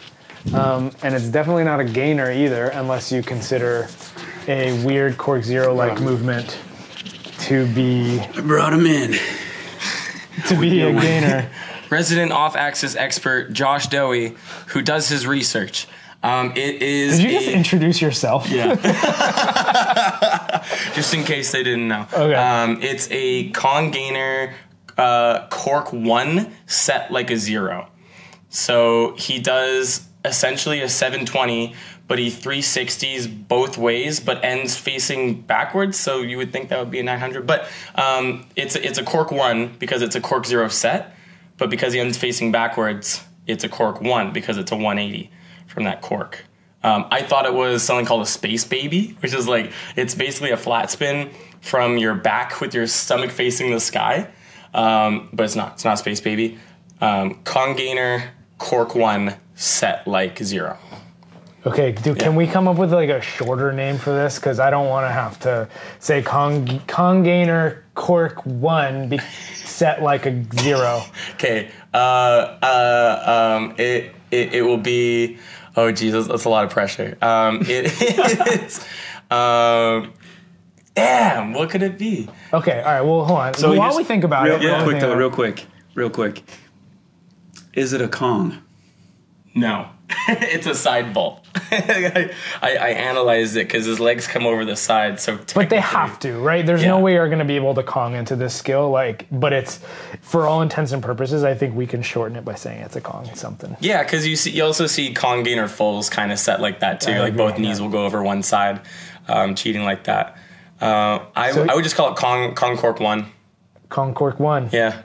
um, and it's definitely not a gainer either, unless you consider a weird Cork Zero like movement to be I brought him in. to be a gainer. resident off-axis expert Josh Dowie, who does his research. Um, it is Did you just a- introduce yourself? yeah. just in case they didn't know. Okay. Um, it's a Kong gainer uh, cork one set like a zero. So he does essentially a 720, but he 360s both ways, but ends facing backwards. So you would think that would be a 900, but um, it's it's a cork one because it's a cork zero set, but because he ends facing backwards, it's a cork one because it's a 180 from that cork. Um, I thought it was something called a space baby, which is like it's basically a flat spin from your back with your stomach facing the sky, um, but it's not. It's not space baby. Um, Kong gainer cork one set like zero. Okay, dude, can we come up with like a shorter name for this? Because I don't want to have to say Kong, Kong Gainer Cork 1 be set like a zero. Okay. Uh, uh, um, it, it it will be. Oh Jesus, that's a lot of pressure. Um, it, it's. Um, damn, what could it be? Okay, all right, well, hold on. So While here's- we think about real, it, real quick though, real quick, real quick. Is it a Kong? No, it's a side bolt. I, I, I analyzed it because his legs come over the side, so. But they have to, right? There's no way you're going to be able to Kong into this skill. Like, but it's for all intents and purposes. I think we can shorten it by saying it's a Kong something. Yeah, because you see, you also see Kong gainer fulls kind of set like that too. I like agree, both knees yeah. will go over one side, um, cheating like that. Uh, I, So- I would just call it Kong Kong cork one. Kong Cork one. Yeah.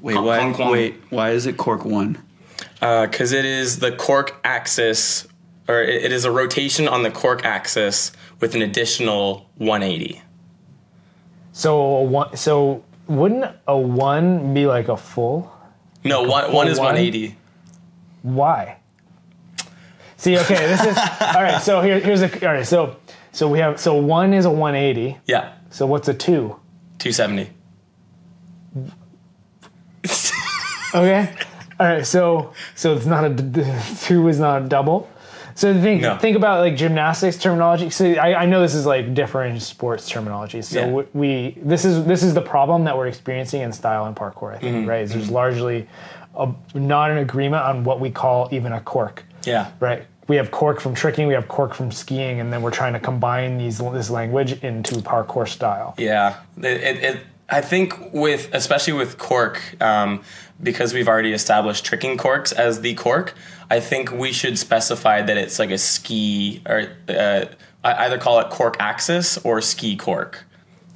Wait, Kong- why? Kong Kong. Wait, why is it Cork One? Uh, because it is the cork axis, or it, it is a rotation on the cork axis with an additional 180. So a one, so wouldn't a one be like a full? No, one, one is one? 180. Why? See, okay, this is all right. So here, here's a all right. So so we have so one is a 180. Yeah, So what's a two? 270. Okay. All right. So so it's not a two is not a double. So think No. think about like gymnastics terminology. So I, I know this is like different sports terminology. So Yeah. we- this is this is the problem that we're experiencing in style and parkour. I think Mm-hmm. right. Is there's largely a, not an agreement on what we call even a cork. Yeah. Right. We have cork from tricking. We have cork from skiing, and then we're trying to combine these this language into parkour style. Yeah, it, it, it, I think with especially with cork, um, because we've already established tricking corks as the cork. I think we should specify that it's like a ski or uh, I either call it cork axis or ski cork.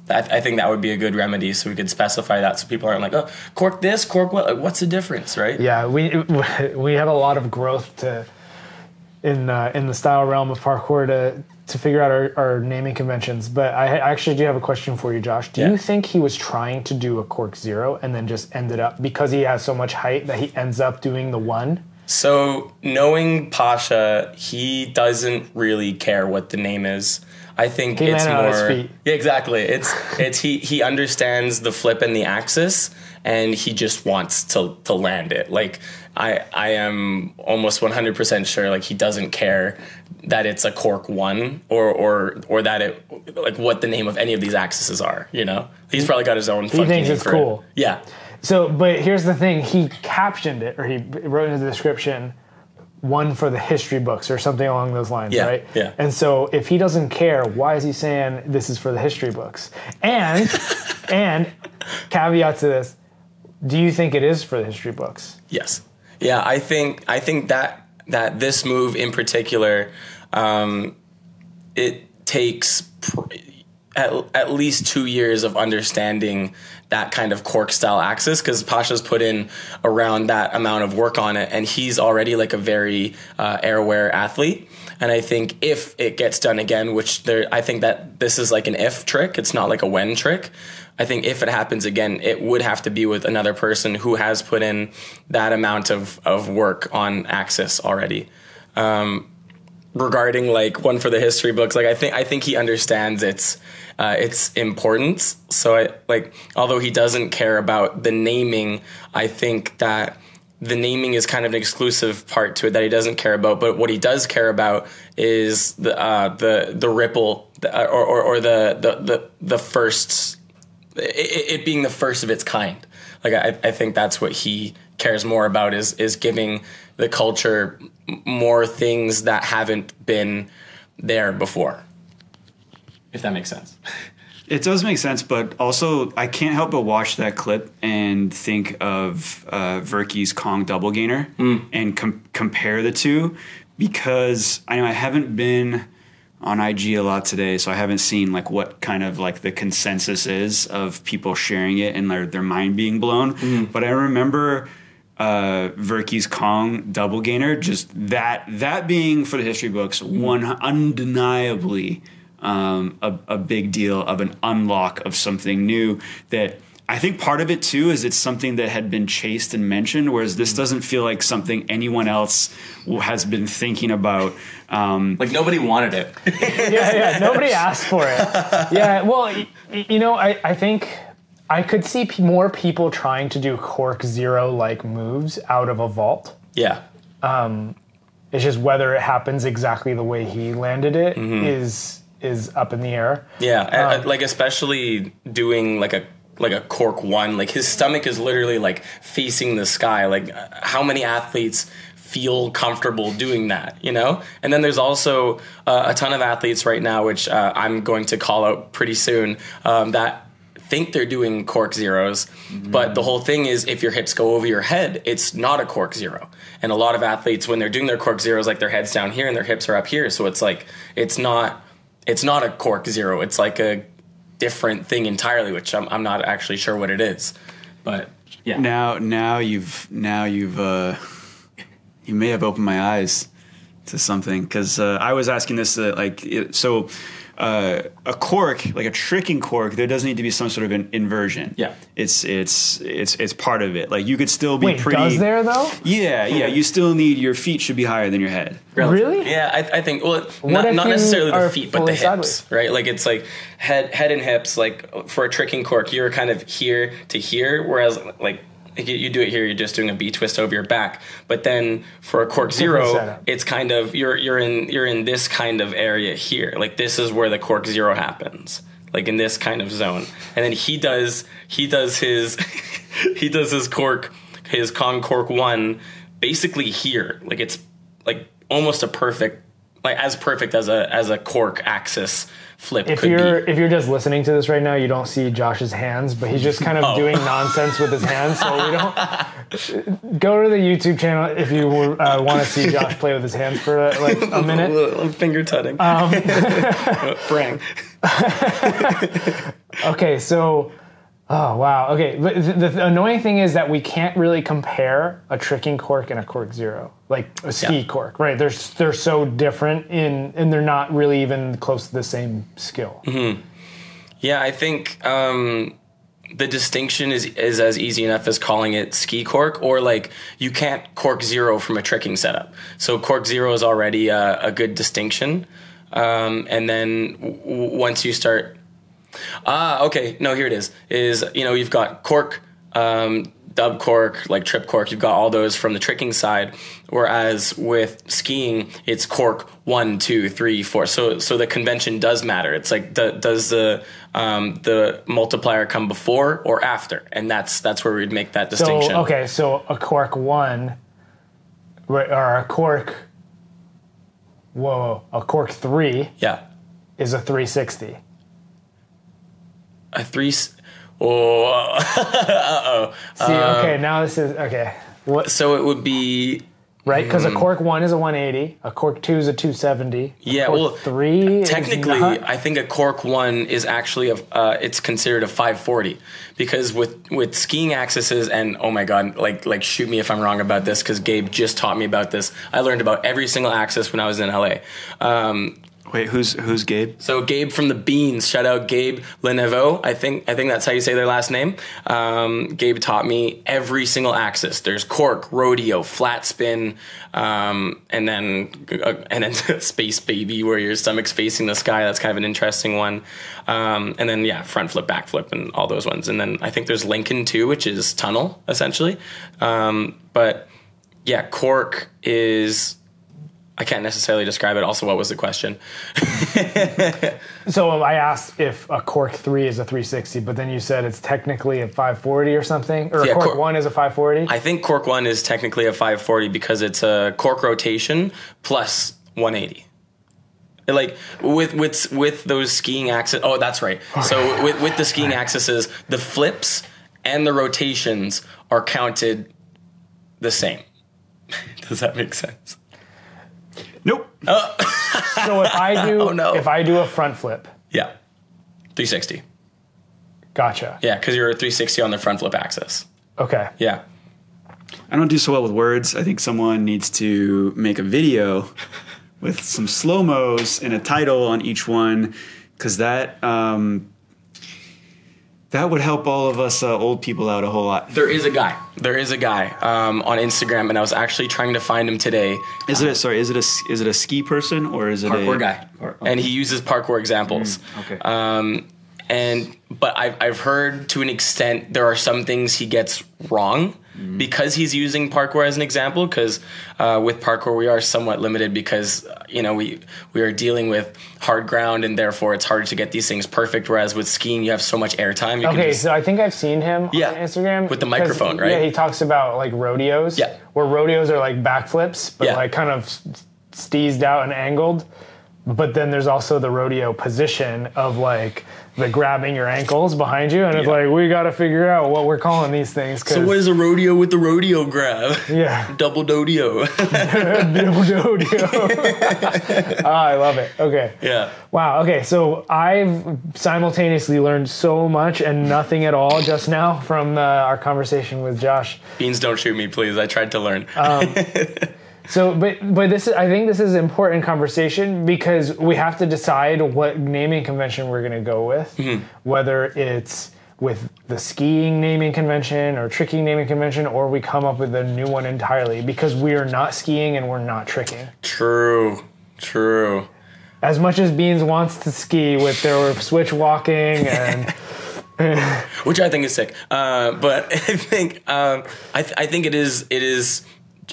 I, I think that would be a good remedy, so we could specify that, so people aren't like, oh, cork this, cork what? Like, what's the difference, right? Yeah, we we have a lot of growth to in uh, in the style realm of parkour to to figure out our, our naming conventions. But I I actually do have a question for you, Josh. Do Yeah. you think he was trying to do a cork zero and then just ended up because he has so much height that he ends up doing the one? So knowing Pasha, he doesn't really care what the name is. I think He it's more. Yeah, exactly. It's it's he he understands the flip and the axis, and he just wants to to land it. Like I I am almost one hundred percent sure. Like he doesn't care that it's a cork one or or or that it like what the name of any of these axes are. You know, he's probably got his own. He thinks it's cool. Yeah. So, but here's the thing: he captioned it, or he wrote in the description, "One for the history books" or something along those lines, Yeah, right? yeah. And so, if he doesn't care, why is he saying this is for the history books? And and caveat to this: Do you think it is for the history books? Yes. Yeah, I think I think that that this move in particular, um, it takes pr- at, at least two years of understanding that kind of cork style axis because Pasha's put in around that amount of work on it, and he's already like a very uh, airwear athlete. And I think if it gets done again, which there, I think that this is like an if trick, it's not like a when trick. I think if it happens again, it would have to be with another person who has put in that amount of, of work on Axis already. Um, regarding like one for the history books, like I think I think he understands its uh, its importance. So I like although he doesn't care about the naming, I think that the naming is kind of an exclusive part to it that he doesn't care about. But what he does care about is the uh, the the ripple or, or or the the the the first it, it being the first of its kind. Like I, I think that's what he cares more about is is giving the culture more things that haven't been there before. If that makes sense. It does make sense, but also I can't help but watch that clip and think of uh, Verky's Kong double gainer and com- compare the two because I know I haven't been on IG a lot today, so I haven't seen like what kind of like the consensus is of people sharing it and their their mind being blown. But I remember uh, Verky's Kong double gainer, just that that being for the history books, one undeniably um, a, a big deal of an unlock of something new that. I think part of it too is it's something that had been chased and mentioned, whereas this doesn't feel like something anyone else has been thinking about. Um, Like nobody wanted it. yeah, yeah. Nobody asked for it. Yeah. Well, y- y- you know, I, I think I could see p- more people trying to do Cork Zero like moves out of a vault. yeah. It's just whether it happens exactly the way he landed it is Mm-hmm. is up in the air. Yeah, I- I- like especially doing like a like a cork one, like his stomach is literally like facing the sky. Like how many athletes feel comfortable doing that, you know? And then there's also uh, a ton of athletes right now, which uh, I'm going to call out pretty soon, um, that think they're doing cork zeros, but the whole thing is if your hips go over your head, it's not a cork zero. And a lot of athletes when they're doing their cork zeros, like their heads down here and their hips are up here, so it's like it's not it's not a cork zero. It's like a different thing entirely, which I'm, I'm not actually sure what it is. But yeah, now, now you've now you've uh, you may have opened my eyes to something because uh, I was asking this uh, like it, so. Uh, a cork, like a tricking cork, there does need to be some sort of an inversion. Yeah. it's it's it's it's part of it. Like you could still be Wait, pretty. does there though? Yeah, yeah. You still need your feet should be higher than your head. Really? Yeah, I, I think well, if not, not necessarily the feet, but the fully hips, sideways? right? Like it's like head, head and hips. Like for a tricking cork, you're kind of here to here, whereas like if you, you do it here, you're just doing a B twist over your back. But then for a cork zero, it's kind of you're you're in you're in this kind of area here. Like this is where the cork zero happens. Like in this kind of zone, and then he does he does his he does his cork his Kong cork one basically here. Like it's like almost a perfect like as perfect as a as a cork axis flip If could you're be. if you're just listening to this right now, you don't see Josh's hands, but he's just kind of Oh. doing nonsense with his hands. So we don't go to the YouTube channel if you uh, want to see Josh play with his hands for uh, like a minute. I'm finger tutting. Um, Frank. Okay, so oh wow. Okay, the, the annoying thing is that we can't really compare a tricking cork and a cork zero, like a ski Yeah. cork, right? They're they're so different in, and they're not really even close to the same skill. Yeah, I think um, the distinction is is as easy enough as calling it ski cork, or like you can't cork zero from a tricking setup. So cork zero is already a, a good distinction, um, and then w- once you start, ah, okay, no, here it is. Is you know you've got cork. Um, dub cork, like trip cork, you've got all those from the tricking side. Whereas with skiing, it's cork one, two, three, four. So so the convention does matter. It's like do, does the um, the multiplier come before or after, and that's that's where we'd make that distinction. So okay, so a cork one, right, or a cork. Whoa, a cork three Yeah, is a 360. A three. s- Oh, See, okay, now this is okay. What so it would be right? Because a cork one is a 180, a cork two is a 270. a Yeah, cork well, three. technically not- i think a cork one is actually a uh, it's considered a 540 because with with skiing axes and oh my god like like shoot me if i'm wrong about this because gabe just taught me about this i learned about every single axis when i was in la um, Wait, who's who's Gabe? so Gabe from the Beans, shout out Gabe Lenevo. I think I think that's how you say their last name. Um, Gabe taught me every single axis. There's cork, rodeo, flat spin, um, and then uh, and then space baby, where your stomach's facing the sky. That's kind of an interesting one. Um, and then yeah, front flip, back flip, and all those ones. And then I think there's Lincoln too, which is tunnel essentially. Um, but yeah, cork is. I can't necessarily describe it. Also, what was the question? So um, I asked if a cork three is a 360, but then you said it's technically a 540 or something, or Yeah, a cork cor- one is a 540. I think cork one is technically a 540 because it's a cork rotation plus 180. Like with with with those skiing axes. Oh, that's right. So with with the skiing axes, the flips and the rotations are counted the same. Does that make sense? Nope. so if I do, Oh, no. if I do a front flip, Yeah, 360. gotcha. Yeah, because you're a 360 on the front flip axis. Okay. Yeah. I don't do so well with words. I think someone needs to make a video with some slow mos and a title on each one, because that um, that would help all of us uh, old people out a whole lot. There is a guy. There is a guy um, on Instagram, and I was actually trying to find him today. Is it a, sorry? Is it a s- is it a ski person or is it parkour a guy, Par- and he uses parkour examples. okay. Um, and but I've I've heard to an extent there are some things he gets wrong because he's using parkour as an example. Because uh, with parkour we are somewhat limited because uh, you know we we are dealing with hard ground and therefore it's hard to get these things perfect. Whereas with skiing you have so much airtime. Okay, just- so I think I've seen him Yeah, on Instagram with the microphone, right? Yeah, he talks about like rodeos. Yeah. where rodeos are like backflips, but Yeah. like kind of steezed out and angled. But then there's also the rodeo position of like the grabbing your ankles behind you, and it's Yeah. like we got to figure out what we're calling these things. 'cause- so what is a rodeo with the rodeo grab? Yeah, Double dodio. rodeo. ah, I love it. Okay. yeah. Wow. Okay. So I've simultaneously learned so much and nothing at all just now from uh, our conversation with Josh. Beans, don't shoot me, please. I tried to learn. So, but but this is I think this is important conversation because we have to decide what naming convention we're going to go with, Mm-hmm. whether it's with the skiing naming convention or tricking naming convention, or we come up with a new one entirely because we are not skiing and we're not tricking. True. True. As much as Beans wants to ski with their switch walking and which I think is sick. Uh, but I think um, I, th- I think it is it is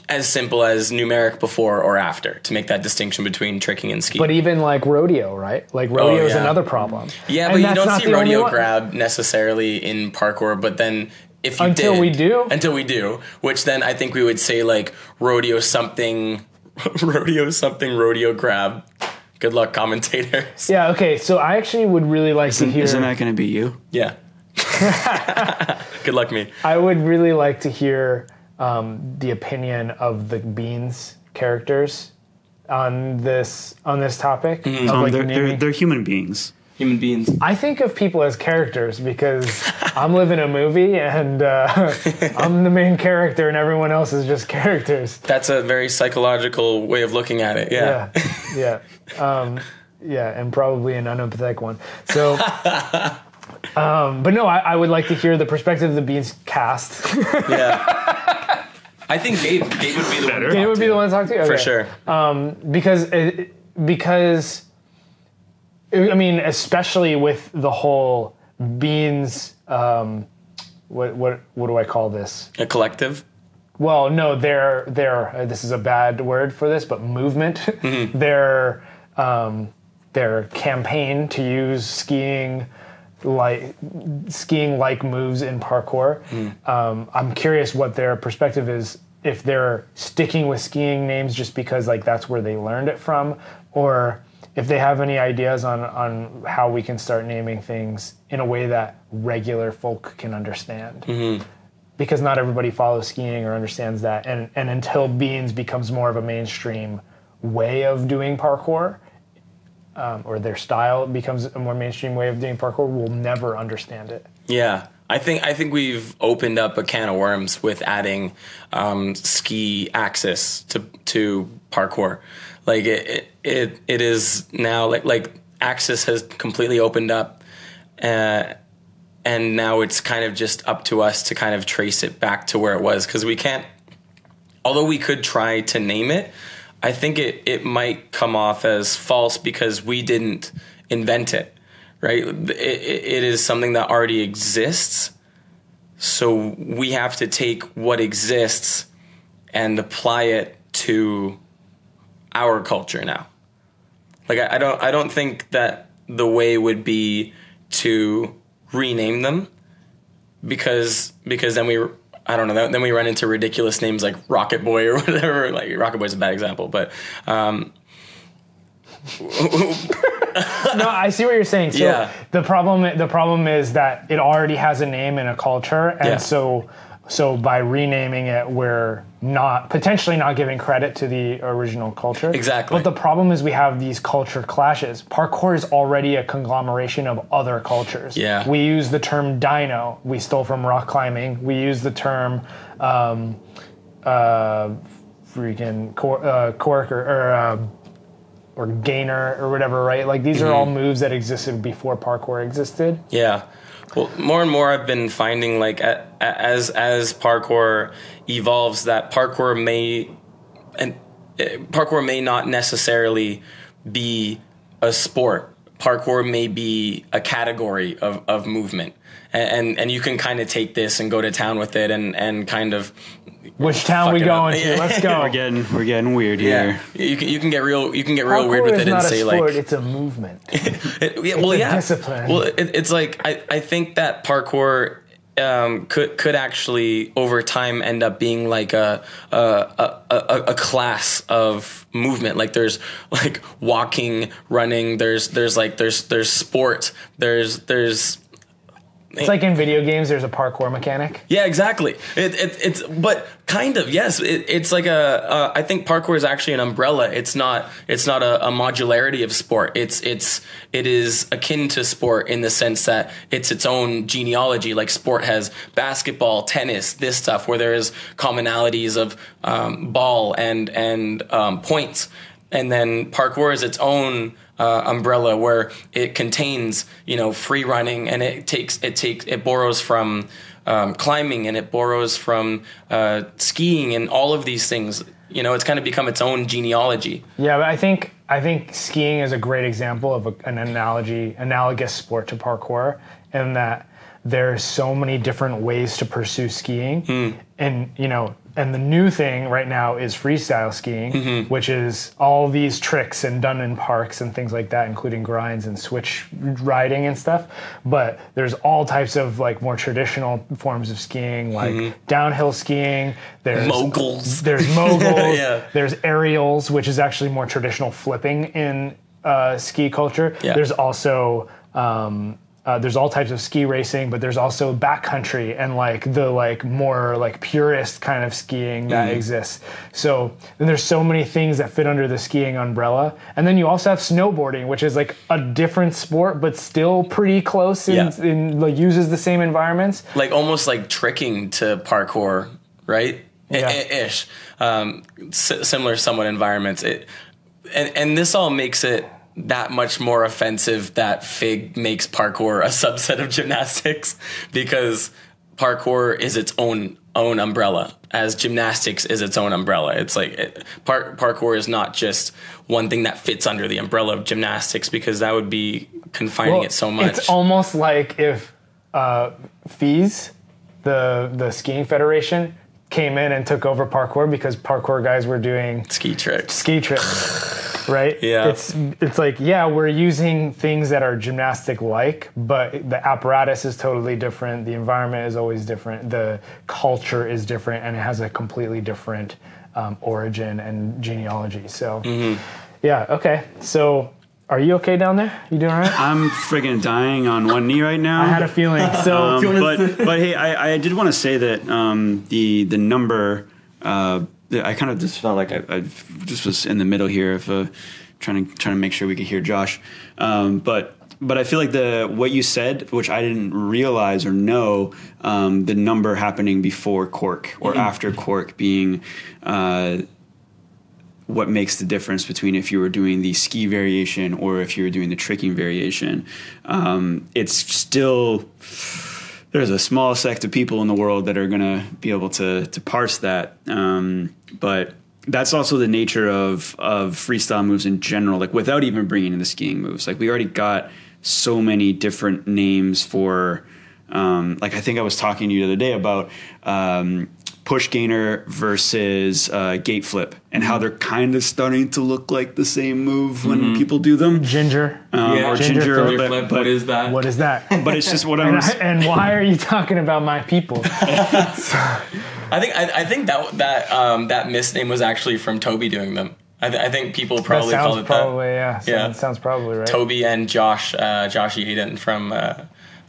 as simple as numeric before or after to make that distinction between tricking and skiing. but even like rodeo, right? Like oh, rodeo is Oh, yeah. another problem. yeah, And but you that's don't see the rodeo grab necessarily in parkour. But then if you Until did- we do? until we do, which then I think we would say like rodeo something, rodeo something, rodeo grab. Good luck, commentators. Yeah. Okay. So I actually would really like to hear. Isn't that going to be you? Yeah. Good luck, me. I would really like to hear um, the opinion of the Beans characters on this on this topic. of, Um, like, they're, they're, they're human beings. Human beings. I think of people as characters because I'm living a movie and uh, I'm the main character and everyone else is just characters. That's a very psychological way of looking at it. Yeah. Yeah, yeah, um, yeah, and probably an unempathetic one. So, um, but no, I, I would like to hear the perspective of the Beans cast. Yeah. I think Gabe, Gabe would be the one. to it talk would be to. the one to talk to For Okay. sure. because it, because I mean, especially with the whole beans. Um, what what what do I call this? A collective. Well, no, their their uh, this is a bad word for this, but movement. their um, their campaign to use skiing like skiing like moves in parkour. Um, I'm curious what their perspective is. If they're sticking with skiing names just because like that's where they learned it from, or if they have any ideas on on how we can start naming things in a way that regular folk can understand because not everybody follows skiing or understands that. And and until beans becomes more of a mainstream way of doing parkour, um, or their style becomes a more mainstream way of doing parkour, we'll never understand it. Yeah. I think I think we've opened up a can of worms with adding um, ski axes to to parkour. Like it, it it it is now like like access has completely opened up, uh, and now it's kind of just up to us to kind of trace it back to where it was because we can't. Although we could try to name it, I think it it might come off as false because we didn't invent it right? It, it, is something that already exists. So we have to take what exists and apply it to our culture now. Like I, I don't I don't think that the way would be to rename them because because then we I don't know then we run into ridiculous names like Rocket Boy or whatever like Rocket Boy's a bad example but um, no, I see what you're saying. So Yeah. the problem the problem is that it already has a name and a culture, and Yeah. so so by renaming it, we're not potentially not giving credit to the original culture. Exactly. But the problem is we have these culture clashes. Parkour is already a conglomeration of other cultures. Yeah. We use the term dino. We stole from rock climbing. We use the term. Um, uh, freaking cor- uh, cork or, or uh, or gainer or whatever, right? Like these are all moves that existed before parkour existed. Yeah. Well, more and more I've been finding like as as parkour evolves that parkour may and uh, parkour may not necessarily be a sport. Parkour may be a category of, of movement. And, and and you can kind of take this and go to town with it and, and kind of Which town we going up. to? Let's go. We're getting we're getting weird here. you can you can get real you can get real Parkour weird with is it and not a say sport; like it's a movement. It- yeah, well, a yeah. discipline. Well, it, it's like I, I think that parkour um, could could actually over time end up being like a a, a, a a class of movement. Like there's like walking, running. There's there's like there's there's sport. There's there's It's like in video games, there's a parkour mechanic. Yeah, exactly. It, it, it's but kind of yes. It, it's like a. Uh, I think parkour is actually an umbrella. It's not. It's not a, a modularity of sport. It's it's it is akin to sport in the sense that it's its own genealogy. Like sport has basketball, tennis, this stuff where there is commonalities of um, ball and and um, points, and then parkour is its own uh, umbrella where it contains you know free running and it takes it takes it borrows from um, climbing and it borrows from uh, skiing and all of these things. You know it's kind of become its own genealogy. Yeah, but I think I think skiing is a great example of a, an analogy, analogous sport to parkour, in that there's so many different ways to pursue skiing, and you know, and the new thing right now is freestyle skiing, which is all these tricks and done in parks and things like that, including grinds and switch riding and stuff. But there's all types of like more traditional forms of skiing, like downhill skiing. There's moguls there's moguls. Yeah. There's aerials, which is actually more traditional flipping in uh, ski culture. Yeah. There's also um, uh, there's all types of ski racing, but there's also backcountry and like the like more like purist kind of skiing that Mm-hmm. exists. So then there's so many things that fit under the skiing umbrella, and then you also have snowboarding, which is like a different sport, but still pretty close in, Yeah. in like uses the same environments. like almost like tricking to parkour, right? Yeah. Ish, um, similar somewhat environments. It, and and this all makes it that much more offensive that Fig makes parkour a subset of gymnastics because parkour is its own own umbrella as gymnastics is its own umbrella. It's like it, par- parkour is not just one thing that fits under the umbrella of gymnastics because that would be confining Well, it so much. It's almost like if uh, FIS, the the skiing federation, came in and took over parkour because parkour guys were doing ski tricks. ski trips, right? Yeah. It's it's like yeah, we're using things that are gymnastic like, but the apparatus is totally different. The environment is always different. The culture is different, and it has a completely different um, origin and genealogy. So, Mm-hmm. yeah, okay. So, are you okay down there? You doing all right? I'm friggin' dying on one knee right now. I had a feeling. So, Um, but but hey, I, I did want to say that um, the the number uh, the- I kind of just felt like I, I just was in the middle here of uh, trying to trying to make sure we could hear Josh, um, but. But I feel like the what you said, which I didn't realize or know, um, the number happening before cork or after cork being uh, what makes the difference between if you were doing the ski variation or if you were doing the tricking variation. Um, it's still there's a small sect of people in the world that are going to be able to to parse that. Um, but that's also the nature of of freestyle moves in general. Like without even bringing in the skiing moves, like we already got so many different names for. Um, like I think I was talking to you the other day about um, push gainer versus uh, gate flip and how they're kind of starting to look like the same move when people do them. ginger. Um, Yeah, or ginger ginger, flip. but, flip but, what is that What is that? but it's just what I'm. and, I- and why are you talking about my people? I think I, I think that that um, that misname was actually from Toby doing them. I, th- I think people That probably called sounds it probably that. yeah. Yeah. Sounds, sounds probably right. Toby and Josh uh, Josh Yaden from uh,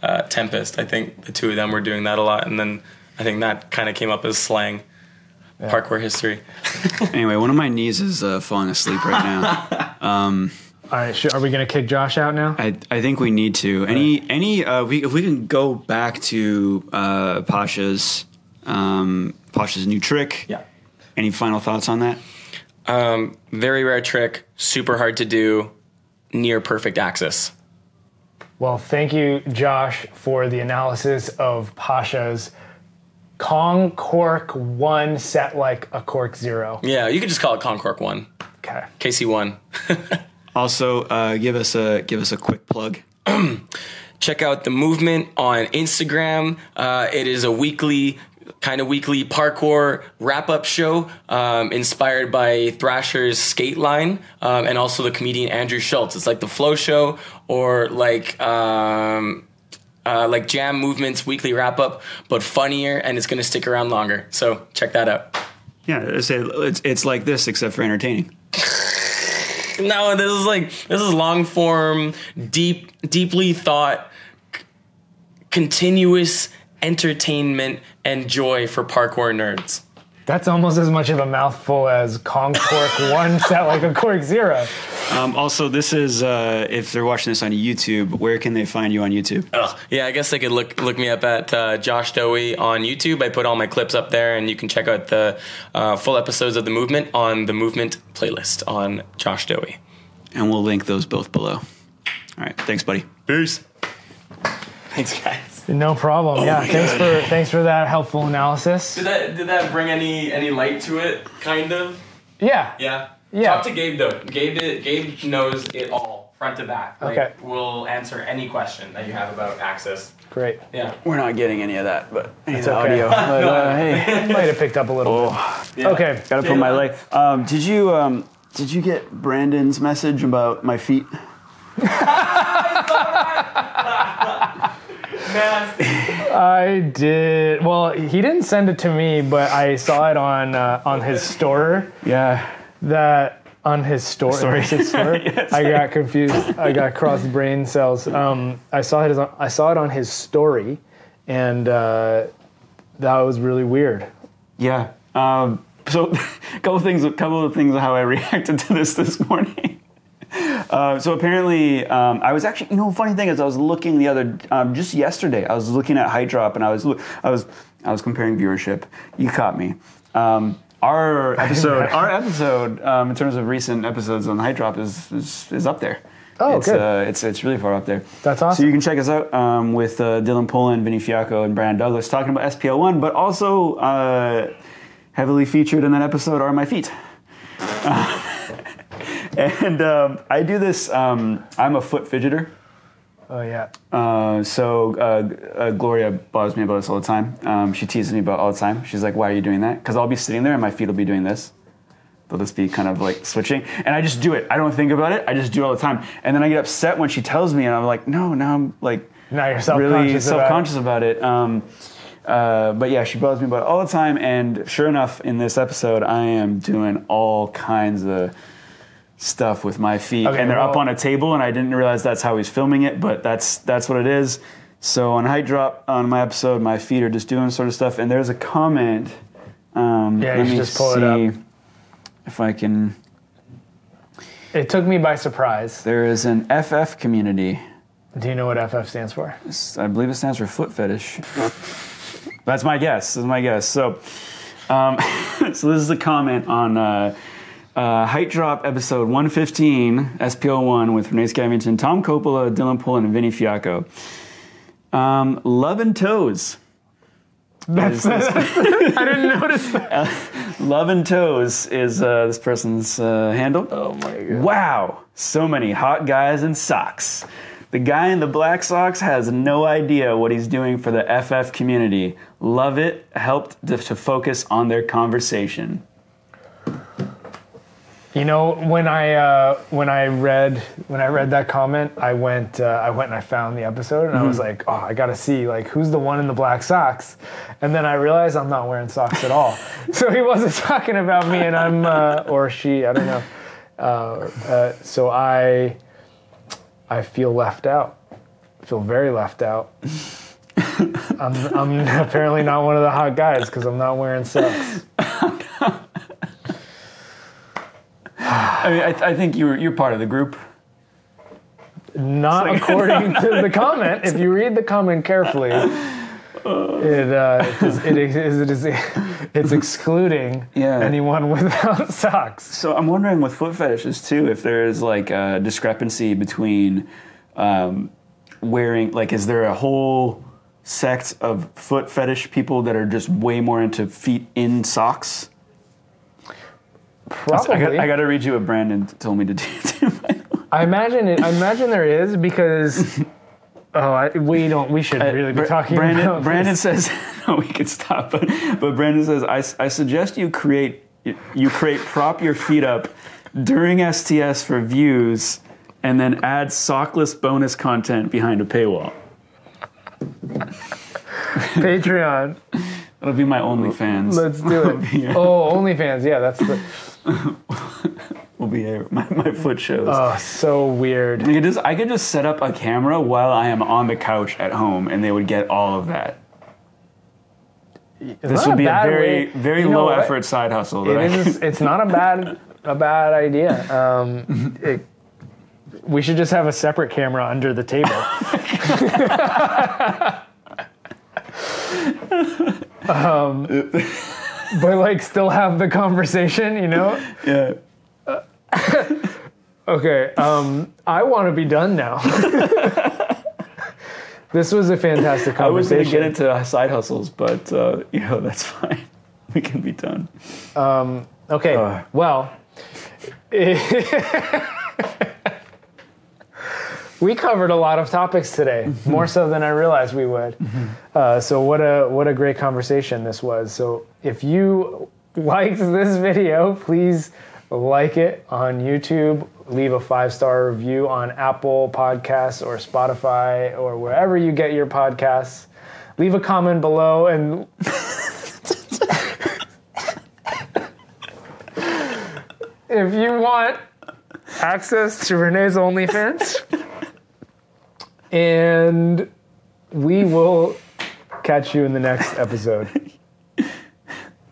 uh, Tempest. I think the two of them were doing that a lot, and then I think that kind of came up as slang. Parkour history. Anyway, one of my knees is uh, falling asleep right now. All right, sure. are we gonna kick Josh out now? I, I think we need to. Any any uh, we, if we can go back to uh, Pasha's um, Pasha's new trick. Yeah. Any final thoughts on that? Um, very rare trick, super hard to do, near perfect axis. Well, thank you, Josh, for the analysis of Pasha's Kong Cork One set like a Cork Zero. Yeah, you could just call it Kong Cork One, Okay. KC One. Also, uh, give us a give us a quick plug. check out the movement on Instagram. Uh, it is a weekly, kind of weekly parkour wrap up show um, inspired by Thrasher's skate line um, and also the comedian Andrew Schulz. It's like the flow show or like. Um, uh, like jam movements weekly wrap up, but funnier, and it's gonna stick around longer. So check that out. Yeah, it's, it's it's like this except for entertaining. No, this is like this is long form, deep, deeply thought c- continuous entertainment and joy for parkour nerds. That's almost as much of a mouthful as Kong Cork 1 set like a Cork 0. Um, also, this is uh, if they're watching this on YouTube. Where can they find you on YouTube? Ugh. Yeah, I guess they could look look me up at uh, Josh Dowie on YouTube. I put all my clips up there, and you can check out the uh, full episodes of the movement on the movement playlist on Josh Dowie. And we'll link those both below. All right, thanks, buddy. Peace. Thanks, guys. No problem. yeah, thanks for thanks for that helpful analysis. Did that did that bring any any light to it? Kind of. Yeah. Yeah. Yeah. Talk to Gabe though. Gabe did, Gabe knows it all front to back. Like, Okay. We'll answer any question that you have about axes. Great. Yeah. We're not getting any of that, but It's okay. audio. But, uh, hey, Might have picked up a little bit. Okay. gotta put my leg. Um, did you um, did you get Brandon's message about my feet? I did. Well, he didn't send it to me, but I saw it on uh, on his store. Yeah. That on his store. Story. His store. Yes. I got confused. I got crossed brain cells. Um, I saw it. I saw it on his story, and uh, that was really weird. Yeah. Um, so, a couple of things. A couple of things how I reacted to this this morning. Uh, so apparently, um, I was actually, you know, funny thing is, I was looking the other, um, just yesterday, I was looking at Height Drop, and I was, I was, I was comparing viewership. You caught me. Um, our episode, our episode, um, in terms of recent episodes on Height Drop, is is, is up there. Oh, it's, good. Uh, it's it's really far up there. That's awesome. So you can check us out um, with uh, Dylan Poland, Vinny Fiacco, and Brandon Douglas talking about SPL one, but also uh, heavily featured in that episode are my feet. and um, I do this. Um, I'm a foot fidgeter. Oh yeah. Uh, so uh, uh, Gloria bothers me about this all the time. Um, she teases me about it all the time. She's like, "Why are you doing that?" Because I'll be sitting there and my feet will be doing this. They'll just be kind of like switching, and I just do it. I don't think about it. I just do it all the time, and then I get upset when she tells me, and I'm like, "No, now I'm like Now you're really self-conscious. about it. about it." Um, uh, but yeah, she bothers me about it all the time, and sure enough, in this episode, I am doing all kinds of stuff with my feet, Okay, and they're up on a table, and I didn't realize that's how he's filming it, but that's that's what it is. So on height drop on my episode, my feet are just doing sort of stuff, and there's a comment. Um, Yeah, let me just pull it see up. if I can. It took me by surprise. There is an FF community. Do you know what FF stands for? I believe it stands for foot fetish. That's my guess. That's my guess. So, um, so this is a comment on uh, uh, Height Drop episode 115, SPL1 with Renee Scavington, Tom Coppola, Dylan Pullen, and Vinny Fiacco. Um, Love and Toes. That's, I didn't notice that. Love and Toes is uh, this person's uh, handle. Oh my god. Wow, so many hot guys in socks. The guy in the black socks has no idea what he's doing for the FF community. Love it. Helped to, to focus on their conversation. You know, when I uh, when I read when I read that comment, I went uh, I went and I found the episode, and I was like, oh, I gotta see like who's the one in the black socks, and then I realized I'm not wearing socks at all. so he wasn't talking about me, and I'm uh, or she, I don't know. Uh, uh, so I I feel left out. I feel very left out. I'm, I'm apparently not one of the hot guys because I'm not wearing socks. I mean, I, I think you're you're part of the group. Not according to the comment. If you read the comment carefully, it, uh, it, is, it, is, it is it's excluding Yeah. anyone without socks. So I'm wondering with foot fetishes too, if there is like a discrepancy between um, wearing, like, is there a whole sect of foot fetish people that are just way more into feet in socks? Probably. I got, I got to read you what Brandon told me to do. I imagine it. I imagine there is because. Oh, I, we don't. We should uh, really be talking Brandon, about. Brandon this. says, no, we can stop. But, but Brandon says, I, I suggest you create you create prop your feet up during STS for views, and then add sockless bonus content behind a paywall. Patreon. That'll be my OnlyFans. Let's do it. Yeah. Oh, OnlyFans. Yeah, that's the. will be a, my, my foot shows. Oh, so weird. I could just I could just set up a camera while I am on the couch at home, and they would get all of that. This not would a be a very way- very you know low what? effort side hustle. That It is. It's not a bad a bad idea. Um, it, we should just have a separate camera under the table. um, but like still have the conversation, you know? yeah. Okay, um, I want to be done now. this was a fantastic conversation. I was going to get into side hustles, but uh, you know that's fine. We can be done. Um, Okay, Uh. well, we covered a lot of topics today, Mm-hmm. more so than I realized we would. Uh, so what a what a great conversation this was. So if you liked this video, please like it on YouTube. Leave a five star review on Apple Podcasts or Spotify or wherever you get your podcasts. Leave a comment below and if you want access to Renee's OnlyFans, and we will catch you in the next episode.